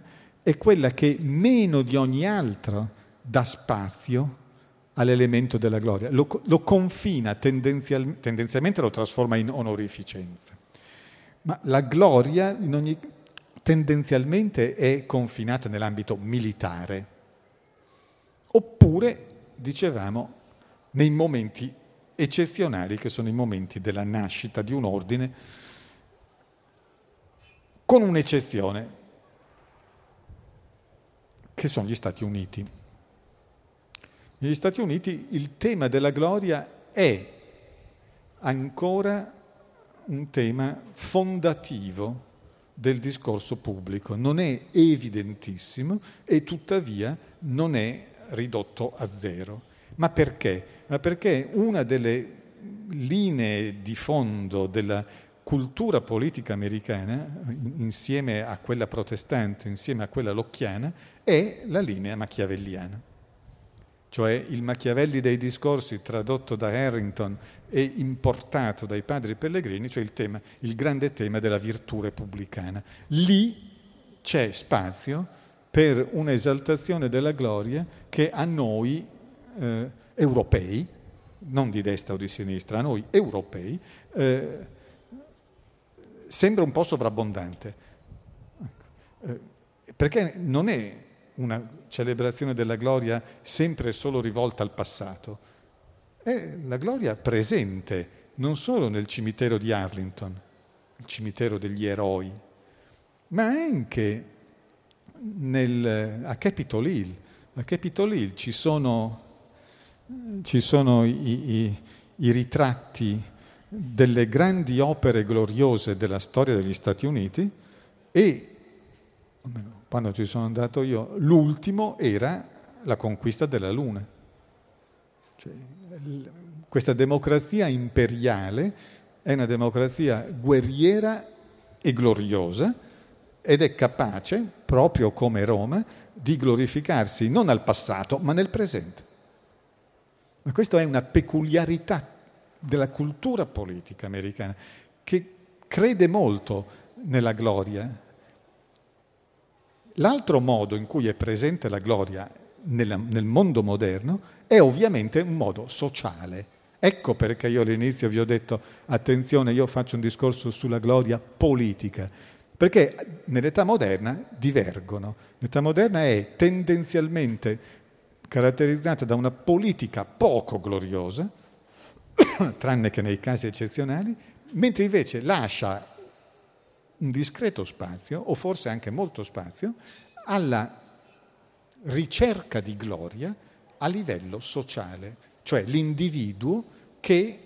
è quella che meno di ogni altro dà spazio all'elemento della gloria, lo, lo confina tendenzial, tendenzialmente, lo trasforma in onorificenza. Ma la gloria ogni, tendenzialmente è confinata nell'ambito militare, oppure, dicevamo, nei momenti eccezionali che sono i momenti della nascita di un ordine, con un'eccezione, che sono gli Stati Uniti. Negli Stati Uniti il tema della gloria è ancora un tema fondativo del discorso pubblico, non è evidentissimo e tuttavia non è ridotto a zero. Ma perché? Ma perché una delle linee di fondo della cultura politica americana, insieme a quella protestante, insieme a quella locchiana, è la linea machiavelliana. Cioè il Machiavelli dei discorsi tradotto da Harrington e importato dai padri pellegrini, cioè il, tema, il grande tema della virtù repubblicana. Lì c'è spazio per un'esaltazione della gloria che a noi eh, europei, non di destra o di sinistra, a noi europei, eh, sembra un po' sovrabbondante, eh, perché non è una celebrazione della gloria sempre e solo rivolta al passato, è la gloria presente non solo nel cimitero di Arlington, il cimitero degli eroi, ma anche nel, a Capitol Hill. A Capitol Hill ci sono, ci sono i, i, i ritratti delle grandi opere gloriose della storia degli Stati Uniti e, quando ci sono andato io, l'ultimo era la conquista della Luna. Cioè, questa democrazia imperiale è una democrazia guerriera e gloriosa ed è capace, proprio come Roma, di glorificarsi non al passato ma nel presente. Ma questa è una peculiarità della cultura politica americana, che crede molto nella gloria. L'altro modo in cui è presente la gloria nel mondo moderno è ovviamente un modo sociale. Ecco perché io all'inizio vi ho detto, attenzione, io faccio un discorso sulla gloria politica, perché nell'età moderna divergono. L'età moderna è tendenzialmente caratterizzata da una politica poco gloriosa, *coughs* tranne che nei casi eccezionali, mentre invece lascia un discreto spazio, o forse anche molto spazio, alla ricerca di gloria a livello sociale, cioè l'individuo che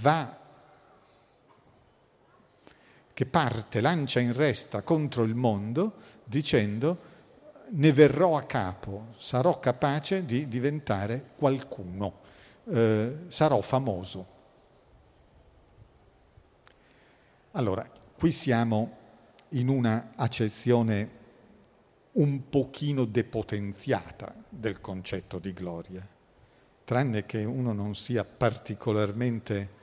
va, che parte, lancia in resta contro il mondo dicendo ne verrò a capo, sarò capace di diventare qualcuno, eh, sarò famoso. Allora, qui siamo in una accezione un pochino depotenziata del concetto di gloria, tranne che uno non sia particolarmente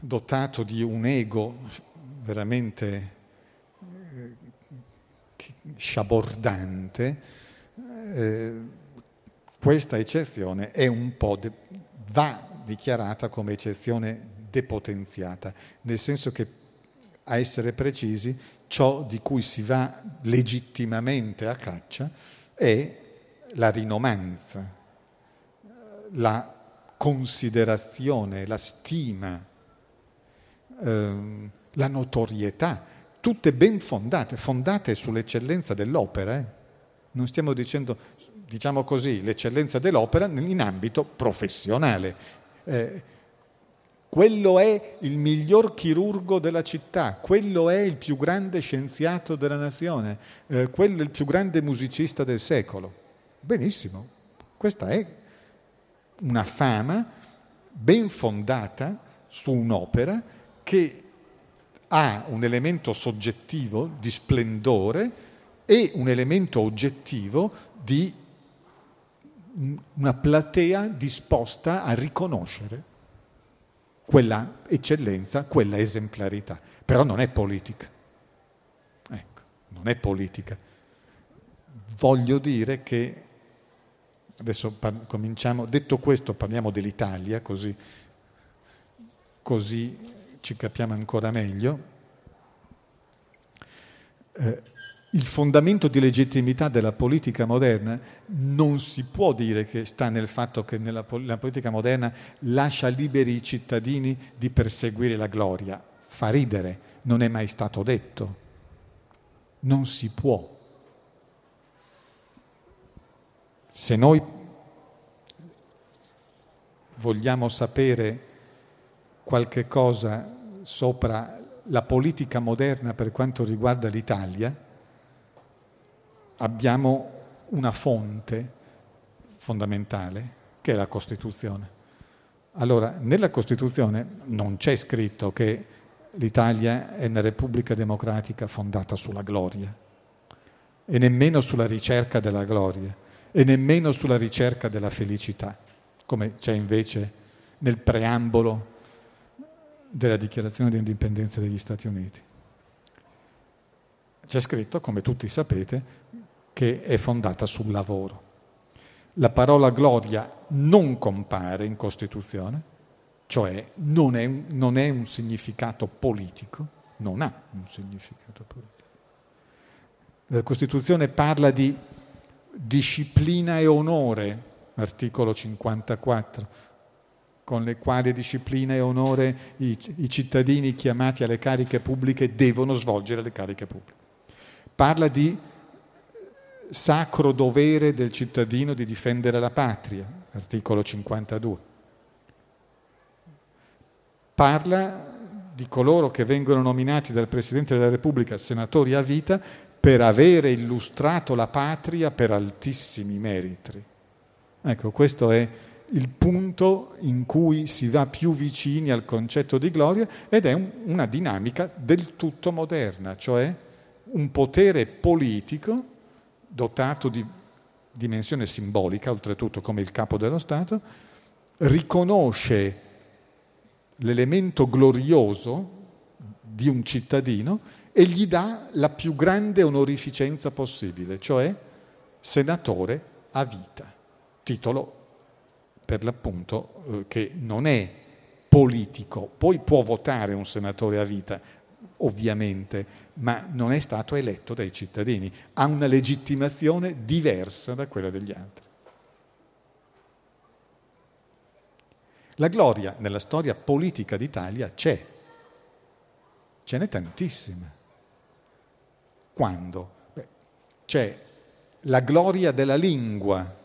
dotato di un ego veramente sciabordante, eh, questa eccezione è un de- va dichiarata come eccezione depotenziata, nel senso che a essere precisi, ciò di cui si va legittimamente a caccia è la rinomanza, la considerazione, la stima, ehm, la notorietà, tutte ben fondate, fondate sull'eccellenza dell'opera. Eh? Non stiamo dicendo, diciamo così, l'eccellenza dell'opera in ambito professionale. Eh, quello è il miglior chirurgo della città, quello è il più grande scienziato della nazione, eh, quello è il più grande musicista del secolo. Benissimo, questa è una fama ben fondata su un'opera che ha un elemento soggettivo di splendore e un elemento oggettivo di una platea disposta a riconoscere quella eccellenza, quella esemplarità. Però non è politica. Ecco, non è politica. Voglio dire che, adesso par- cominciamo, detto questo parliamo dell'Italia, così, così ci capiamo ancora meglio. Eh, il fondamento di legittimità della politica moderna non si può dire che sta nel fatto che nella, la politica moderna lascia liberi i cittadini di perseguire la gloria. Fa ridere, non è mai stato detto. Non si può. Se noi vogliamo sapere qualche cosa sopra la politica moderna per quanto riguarda l'Italia, abbiamo una fonte fondamentale che è la Costituzione. Allora, nella Costituzione non c'è scritto che l'Italia è una Repubblica democratica fondata sulla gloria e nemmeno sulla ricerca della gloria e nemmeno sulla ricerca della felicità, come c'è invece nel preambolo della dichiarazione di indipendenza degli Stati Uniti. C'è scritto, come tutti sapete, che è fondata sul lavoro. La parola gloria non compare in Costituzione, cioè non è, non è un significato politico, non ha un significato politico. La Costituzione parla di disciplina e onore, articolo 54, con le quali disciplina e onore i, i, cittadini chiamati alle cariche pubbliche devono svolgere le cariche pubbliche. Parla di sacro dovere del cittadino di difendere la patria, articolo 52. Parla di coloro che vengono nominati dal Presidente della Repubblica senatori a vita per avere illustrato la patria per altissimi meriti. Ecco, questo è il punto in cui si va più vicini al concetto di gloria ed è un, una dinamica del tutto moderna, cioè un potere politico dotato di dimensione simbolica, oltretutto come il capo dello Stato, riconosce l'elemento glorioso di un cittadino e gli dà la più grande onorificenza possibile, cioè senatore a vita, titolo per l'appunto eh, che non è politico, poi può votare un senatore a vita, ovviamente, ma non è stato eletto dai cittadini, ha una legittimazione diversa da quella degli altri. La gloria nella storia politica d'Italia c'è, ce n'è tantissima. Quando? Beh, c'è la gloria della lingua,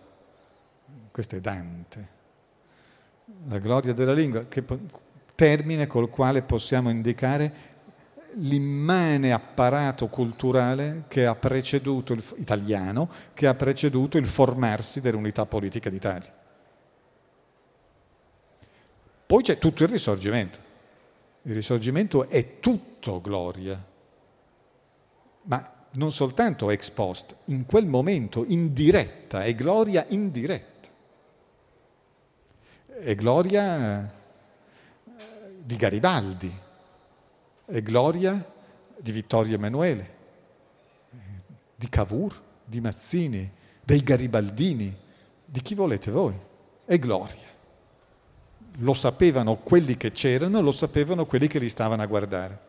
questo è Dante, la gloria della lingua, che, termine col quale possiamo indicare l'immane apparato culturale che ha preceduto il, italiano, che ha preceduto il formarsi dell'unità politica d'Italia. Poi c'è tutto il risorgimento. Il risorgimento è tutto gloria, ma non soltanto ex post, in quel momento in diretta, è gloria indiretta. È gloria eh, di Garibaldi, è gloria di Vittorio Emanuele, di Cavour, di Mazzini, dei Garibaldini, di chi volete voi. È gloria. Lo sapevano quelli che c'erano, lo sapevano quelli che li stavano a guardare,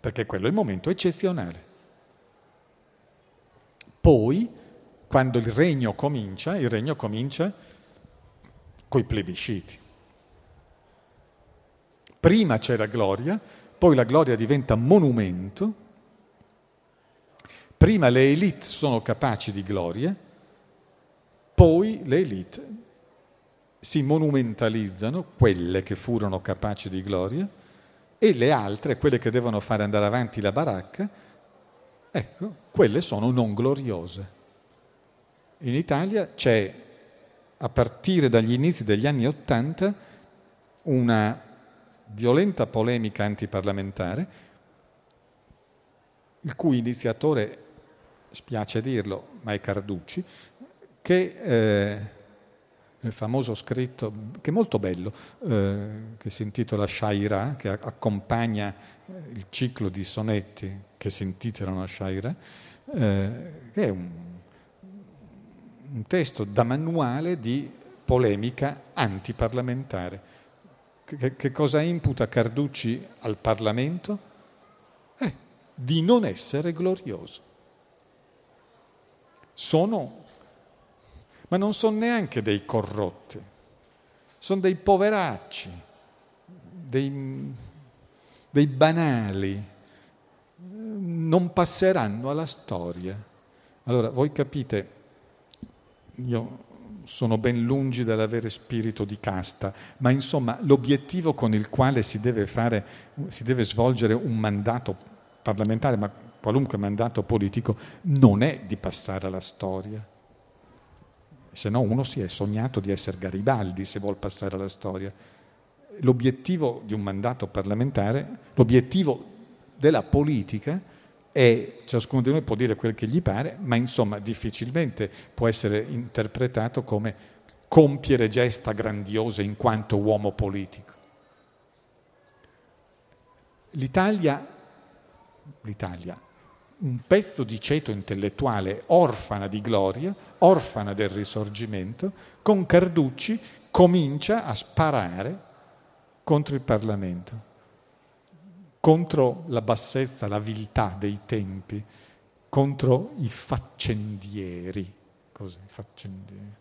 perché quello è il momento eccezionale. Poi, quando il regno comincia, il regno comincia coi plebisciti. Prima c'era gloria, poi la gloria diventa monumento, prima le elite sono capaci di gloria, poi le elite si monumentalizzano, quelle che furono capaci di gloria, e le altre, quelle che devono fare andare avanti la baracca, ecco, quelle sono non gloriose. In Italia c'è, a partire dagli inizi degli anni Ottanta, una violenta polemica antiparlamentare, il cui iniziatore, spiace dirlo, ma è Carducci, che eh, il famoso scritto, che è molto bello, eh, che si intitola Shaira, che accompagna eh, il ciclo di sonetti che si intitolano Shaira, eh, è un, un testo da manuale di polemica antiparlamentare che, che cosa imputa Carducci al Parlamento? Eh, di non essere glorioso. Sono, ma non sono neanche dei corrotti, sono dei poveracci, dei, dei banali, non passeranno alla storia. Allora, voi capite, io sono ben lungi dall'avere spirito di casta, ma insomma l'obiettivo con il quale si deve, fare, si deve svolgere un mandato parlamentare, ma qualunque mandato politico, non è di passare alla storia. Se no uno si è sognato di essere Garibaldi se vuol passare alla storia. L'obiettivo di un mandato parlamentare, l'obiettivo della politica, e ciascuno di noi può dire quel che gli pare, ma insomma difficilmente può essere interpretato come compiere gesta grandiose in quanto uomo politico. L'Italia, l'Italia, un pezzo di ceto intellettuale orfana di gloria, orfana del risorgimento, con Carducci comincia a sparare contro il Parlamento contro la bassezza, la viltà dei tempi, contro i faccendieri. Così, faccendieri.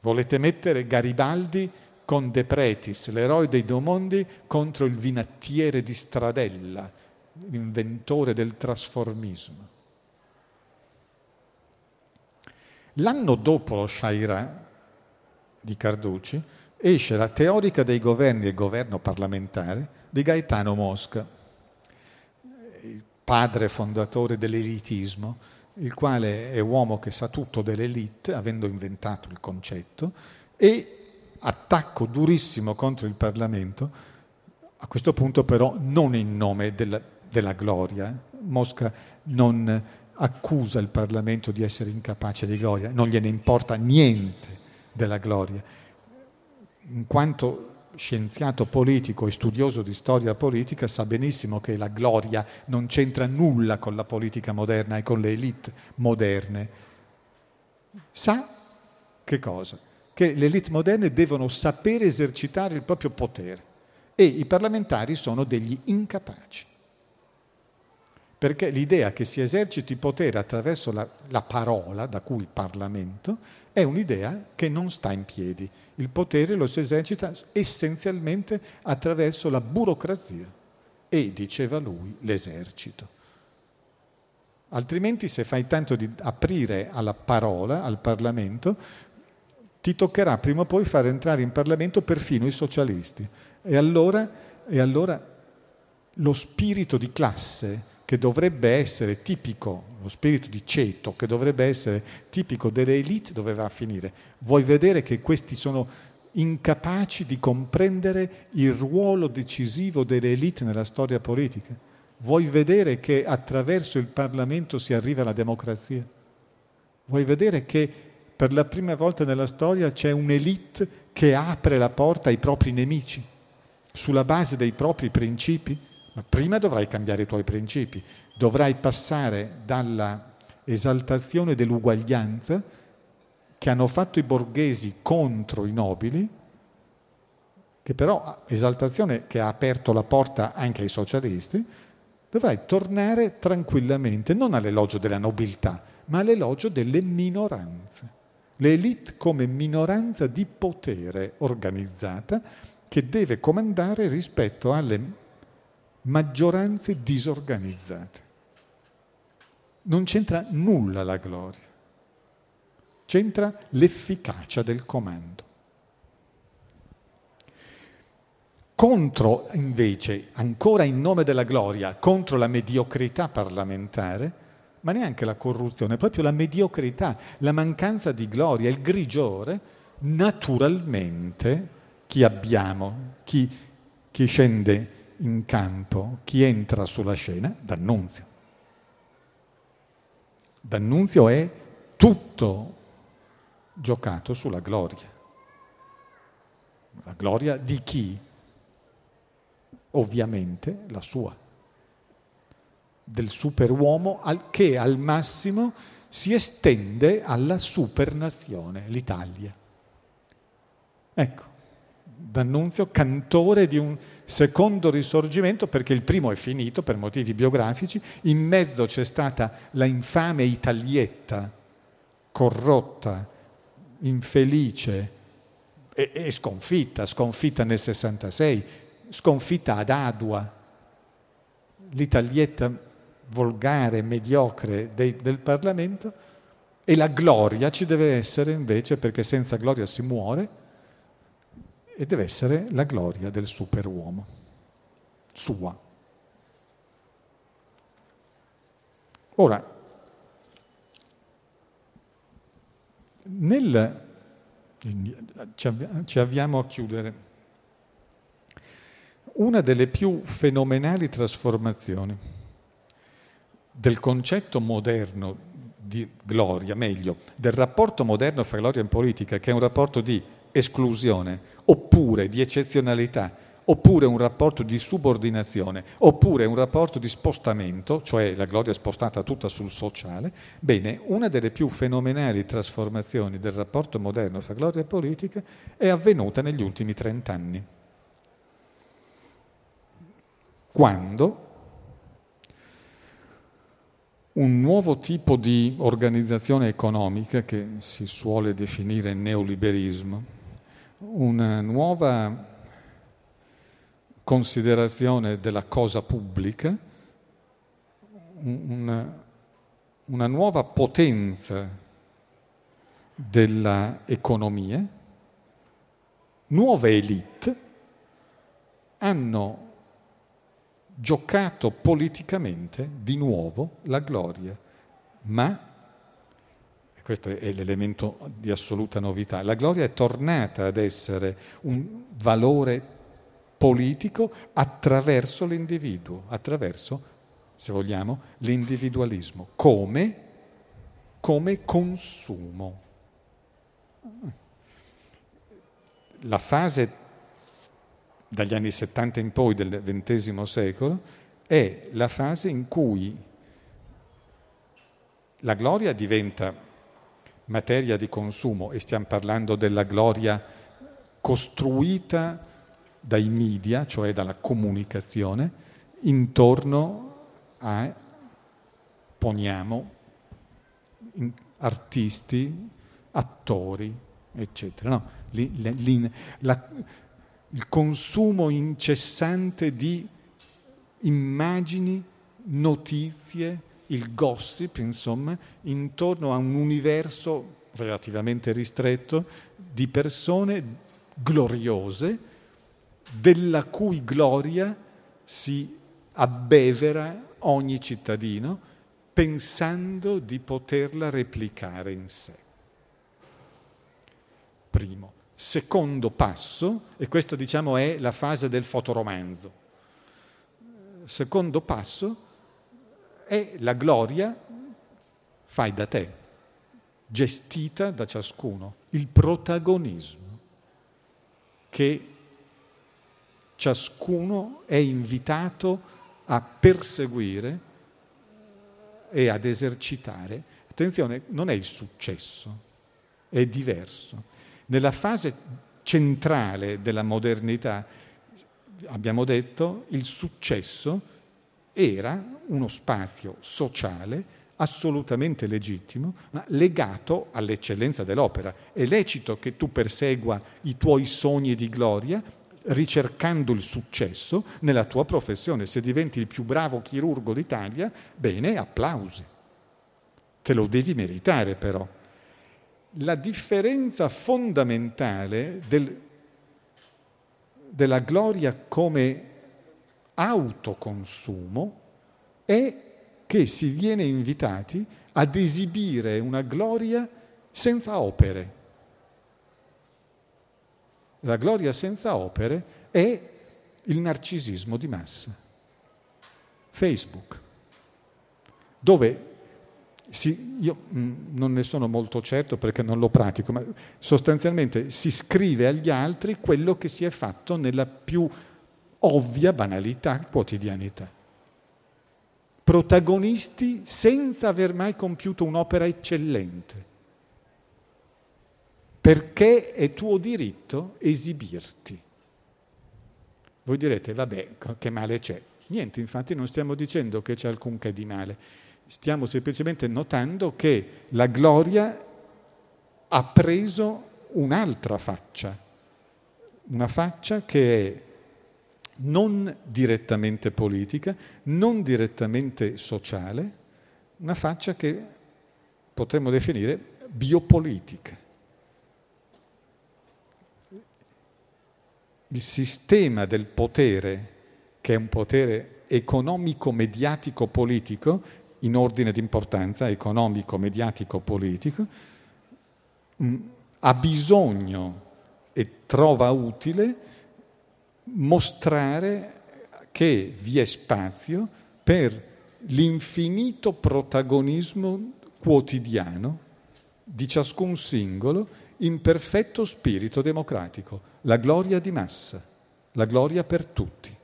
Volete mettere Garibaldi con De Pretis, l'eroe dei due mondi, contro il vinattiere di Stradella, l'inventore del trasformismo. L'anno dopo lo Shaira di Carducci esce la teorica dei governi e governo parlamentare, di Gaetano Mosca, il padre fondatore dell'elitismo, il quale è uomo che sa tutto dell'elite, avendo inventato il concetto, e attacco durissimo contro il Parlamento, a questo punto però non in nome della, della gloria. Mosca non accusa il Parlamento di essere incapace di gloria, non gliene importa niente della gloria, in quanto scienziato politico e studioso di storia politica sa benissimo che la gloria non c'entra nulla con la politica moderna e con le elite moderne. Sa che cosa? Che le elite moderne devono sapere esercitare il proprio potere e i parlamentari sono degli incapaci. Perché l'idea che si eserciti potere attraverso la, la parola, da cui Parlamento, è un'idea che non sta in piedi. Il potere lo si esercita essenzialmente attraverso la burocrazia e, diceva lui, l'esercito. Altrimenti se fai tanto di aprire alla parola, al Parlamento, ti toccherà prima o poi far entrare in Parlamento perfino i socialisti. E allora, e allora lo spirito di classe che dovrebbe essere tipico, lo spirito di ceto, che dovrebbe essere tipico delle elite, dove va a finire? Vuoi vedere che questi sono incapaci di comprendere il ruolo decisivo delle elite nella storia politica? Vuoi vedere che attraverso il Parlamento si arriva alla democrazia? Vuoi vedere che per la prima volta nella storia c'è un'elite che apre la porta ai propri nemici sulla base dei propri principi? Ma prima dovrai cambiare i tuoi principi, dovrai passare dalla esaltazione dell'uguaglianza che hanno fatto i borghesi contro i nobili, che però esaltazione che ha aperto la porta anche ai socialisti, dovrai tornare tranquillamente non all'elogio della nobiltà, ma all'elogio delle minoranze. Le elite come minoranza di potere organizzata che deve comandare rispetto alle maggioranze disorganizzate. Non c'entra nulla la gloria, c'entra l'efficacia del comando. Contro, invece, ancora in nome della gloria, contro la mediocrità parlamentare, ma neanche la corruzione, proprio la mediocrità, la mancanza di gloria, il grigiore, naturalmente chi abbiamo, chi, chi scende in campo chi entra sulla scena? D'Annunzio. D'Annunzio è tutto giocato sulla gloria. La gloria di chi? Ovviamente la sua, del superuomo che al massimo si estende alla supernazione, l'Italia. Ecco, D'Annunzio, cantore di un secondo risorgimento, perché il primo è finito per motivi biografici, in mezzo c'è stata la infame Italietta, corrotta, infelice e, e sconfitta, sconfitta nel 66, sconfitta ad Adua, l'Italietta volgare, mediocre dei, del Parlamento, e la gloria ci deve essere invece, perché senza gloria si muore, e deve essere la gloria del superuomo, sua. Ora, nel, ci avviamo a chiudere. Una delle più fenomenali trasformazioni del concetto moderno di gloria, meglio, del rapporto moderno fra gloria e politica, che è un rapporto di esclusione, oppure di eccezionalità, oppure un rapporto di subordinazione, oppure un rapporto di spostamento, cioè la gloria spostata tutta sul sociale, bene, una delle più fenomenali trasformazioni del rapporto moderno fra gloria e politica è avvenuta negli ultimi trent'anni, quando un nuovo tipo di organizzazione economica che si suole definire neoliberismo, una nuova considerazione della cosa pubblica, una, una nuova potenza dell'economia, nuove elite hanno giocato politicamente di nuovo la gloria, ma questo è l'elemento di assoluta novità. La gloria è tornata ad essere un valore politico attraverso l'individuo, attraverso, se vogliamo, l'individualismo, come, come consumo. La fase dagli anni 70 in poi del XX secolo, è la fase in cui la gloria diventa materia di consumo e stiamo parlando della gloria costruita dai media, cioè dalla comunicazione, intorno a, poniamo, artisti, attori, eccetera. No? La, il consumo incessante di immagini, notizie, il gossip, insomma, intorno a un universo relativamente ristretto di persone gloriose, della cui gloria si abbevera ogni cittadino pensando di poterla replicare in sé. Primo. Secondo passo, e questa diciamo è la fase del fotoromanzo. Secondo passo è la gloria fai da te, gestita da ciascuno, il protagonismo che ciascuno è invitato a perseguire e ad esercitare. Attenzione, non è il successo, è diverso. Nella fase centrale della modernità, abbiamo detto, il successo era uno spazio sociale assolutamente legittimo, ma legato all'eccellenza dell'opera. È lecito che tu persegua i tuoi sogni di gloria ricercando il successo nella tua professione. Se diventi il più bravo chirurgo d'Italia, bene, applausi. Te lo devi meritare però la differenza fondamentale del, della gloria come autoconsumo è che si viene invitati ad esibire una gloria senza opere. La gloria senza opere è il narcisismo di massa. Facebook, dove si, io mm, non ne sono molto certo perché non lo pratico, ma sostanzialmente si scrive agli altri quello che si è fatto nella più ovvia banalità, quotidianità. Protagonisti senza aver mai compiuto un'opera eccellente, perché è tuo diritto esibirti. Voi direte, vabbè, che male c'è? Niente, infatti non stiamo dicendo che c'è alcunché di male stiamo semplicemente notando che la gloria ha preso un'altra faccia, una faccia che è non direttamente politica, non direttamente sociale, una faccia che potremmo definire biopolitica. Il sistema del potere, che è un potere economico-mediatico-politico, in ordine di importanza economico, mediatico, politico, mm, ha bisogno e trova utile mostrare che vi è spazio per l'infinito protagonismo quotidiano di ciascun singolo in perfetto spirito democratico, la gloria di massa, la gloria per tutti,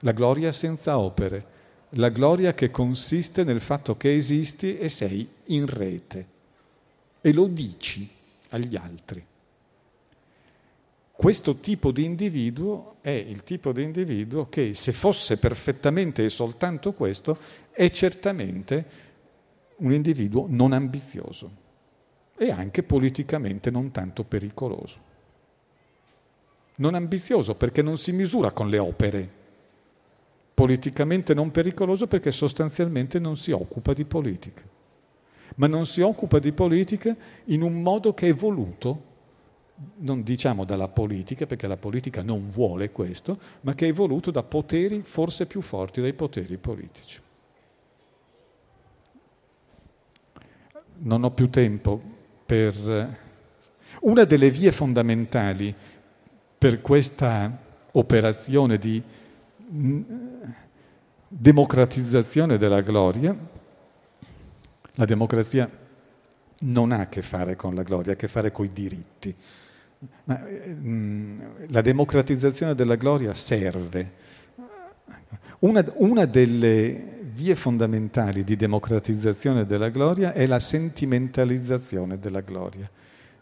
la gloria senza opere, la gloria che consiste nel fatto che esisti e sei in rete e lo dici agli altri. Questo tipo di individuo è il tipo di individuo che se fosse perfettamente e soltanto questo è certamente un individuo non ambizioso e anche politicamente non tanto pericoloso. Non ambizioso perché non si misura con le opere politicamente non pericoloso perché sostanzialmente non si occupa di politica, ma non si occupa di politica in un modo che è voluto, non diciamo dalla politica, perché la politica non vuole questo, ma che è voluto da poteri forse più forti dai poteri politici. Non ho più tempo per... Una delle vie fondamentali per questa operazione di democratizzazione della gloria. La democrazia non ha a che fare con la gloria, ha a che fare con i diritti. Ma, mm, la democratizzazione della gloria serve. Una, una, delle vie fondamentali di democratizzazione della gloria è la sentimentalizzazione della gloria,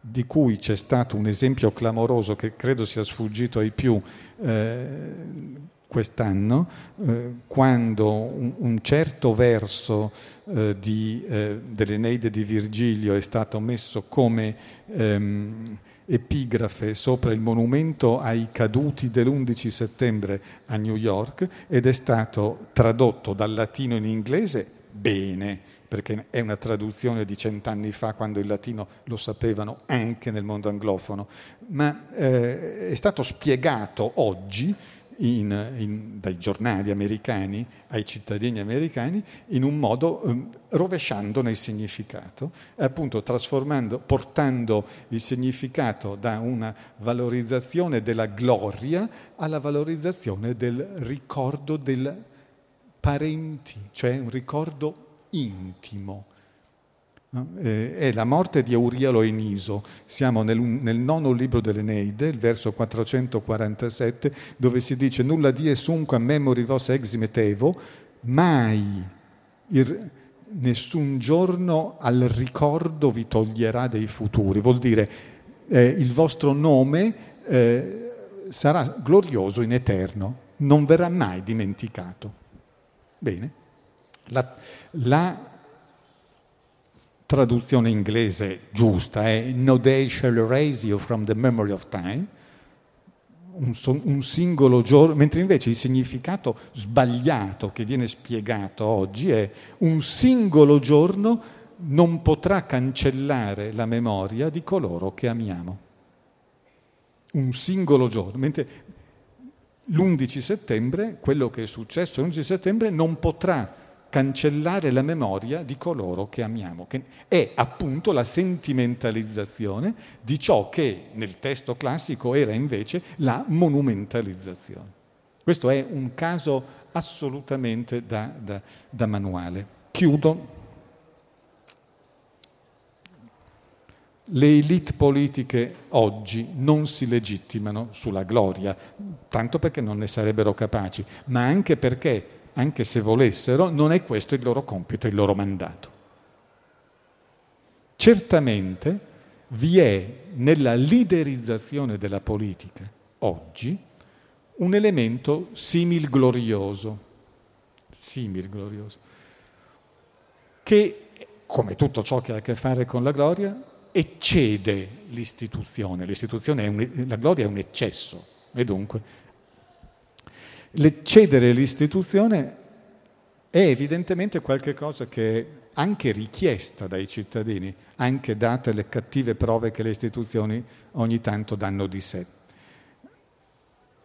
di cui c'è stato un esempio clamoroso che credo sia sfuggito ai più eh, quest'anno, eh, quando un, un, certo verso eh, di, eh, dell'Eneide di Virgilio è stato messo come ehm, epigrafe sopra il monumento ai caduti dell'11 settembre a New York ed è stato tradotto dal latino in inglese bene, perché è una traduzione di cent'anni fa quando il latino lo sapevano anche nel mondo anglofono, ma eh, è stato spiegato oggi in, in, dai giornali americani ai cittadini americani in un modo um, rovesciandone il significato, appunto trasformando, portando il significato da una valorizzazione della gloria alla valorizzazione del ricordo del parenti, cioè un ricordo intimo è la morte di Eurialo e Niso. Siamo nel, nel, nono libro dell'Eneide, il verso 447, dove si dice nulla die sunque memori vos eximetevo, mai il, nessun giorno al ricordo vi toglierà dei futuri. Vuol dire eh, il vostro nome eh, sarà glorioso in eterno, non verrà mai dimenticato. Bene. La, la traduzione inglese giusta è No day shall erase you from the memory of time, un, un, singolo giorno, mentre invece il significato sbagliato che viene spiegato oggi è un singolo giorno non potrà cancellare la memoria di coloro che amiamo. Un singolo giorno, mentre l'11 settembre, quello che è successo l'11 settembre non potrà cancellare la memoria di coloro che amiamo, che è appunto la sentimentalizzazione di ciò che nel testo classico era invece la monumentalizzazione. Questo è un caso assolutamente da, da, da manuale. Chiudo. Le elite politiche oggi non si legittimano sulla gloria, tanto perché non ne sarebbero capaci, ma anche perché anche se volessero, non è questo il loro compito, il loro mandato. Certamente vi è nella liderizzazione della politica oggi un elemento simil glorioso, simil glorioso, che, come tutto ciò che ha a che fare con la gloria, eccede l'istituzione. L'istituzione un, la gloria è un eccesso e dunque Cedere l'istituzione è evidentemente qualcosa che è anche richiesta dai cittadini, anche date le cattive prove che le istituzioni ogni tanto danno di sé.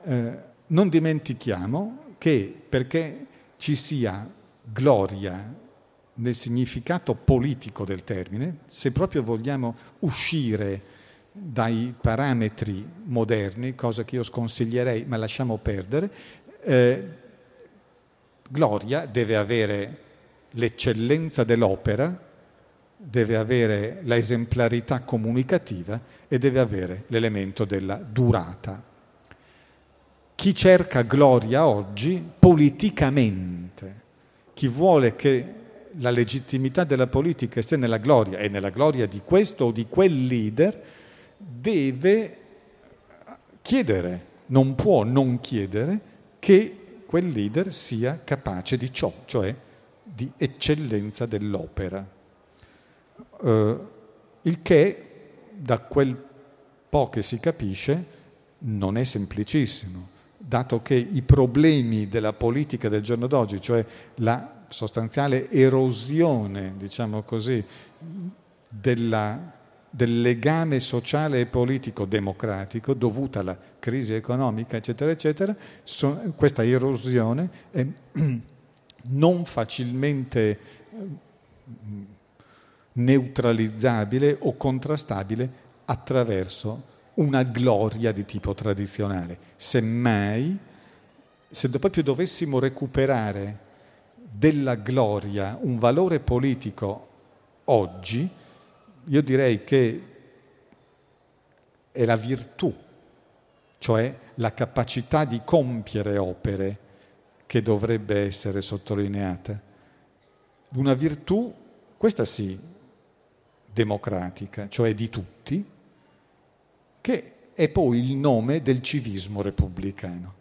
Eh, non dimentichiamo che perché ci sia gloria nel significato politico del termine, se proprio vogliamo uscire dai parametri moderni, cosa che io sconsiglierei, ma lasciamo perdere, eh, Gloria deve avere l'eccellenza dell'opera, deve avere la esemplarità comunicativa e deve avere l'elemento della durata. Chi cerca gloria oggi politicamente, chi vuole che la legittimità della politica stia nella gloria e nella gloria di questo o di quel leader, deve chiedere, non può non chiedere che quel leader sia capace di ciò, cioè di eccellenza dell'opera. Eh, il che, da quel po' che si capisce, non è semplicissimo, dato che i problemi della politica del giorno d'oggi, cioè la sostanziale erosione, diciamo così, della del legame sociale e politico democratico dovuta alla crisi economica, eccetera, eccetera, so, questa erosione è *clears throat* non facilmente eh, neutralizzabile o contrastabile attraverso una gloria di tipo tradizionale. Semmai, se proprio dovessimo recuperare della gloria un valore politico oggi, io direi che è la virtù, cioè la capacità di compiere opere che dovrebbe essere sottolineata. Una virtù, questa sì, democratica, cioè di tutti, che è poi il nome del civismo repubblicano.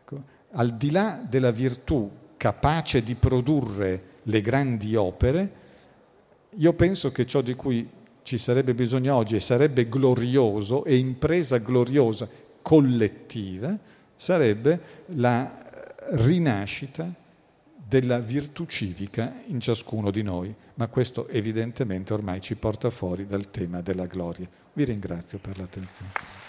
Ecco, al di là della virtù capace di produrre le grandi opere, io penso che ciò di cui ci sarebbe bisogno oggi e sarebbe glorioso e impresa gloriosa collettiva sarebbe la rinascita della virtù civica in ciascuno di noi, ma questo evidentemente ormai ci porta fuori dal tema della gloria. Vi ringrazio per l'attenzione.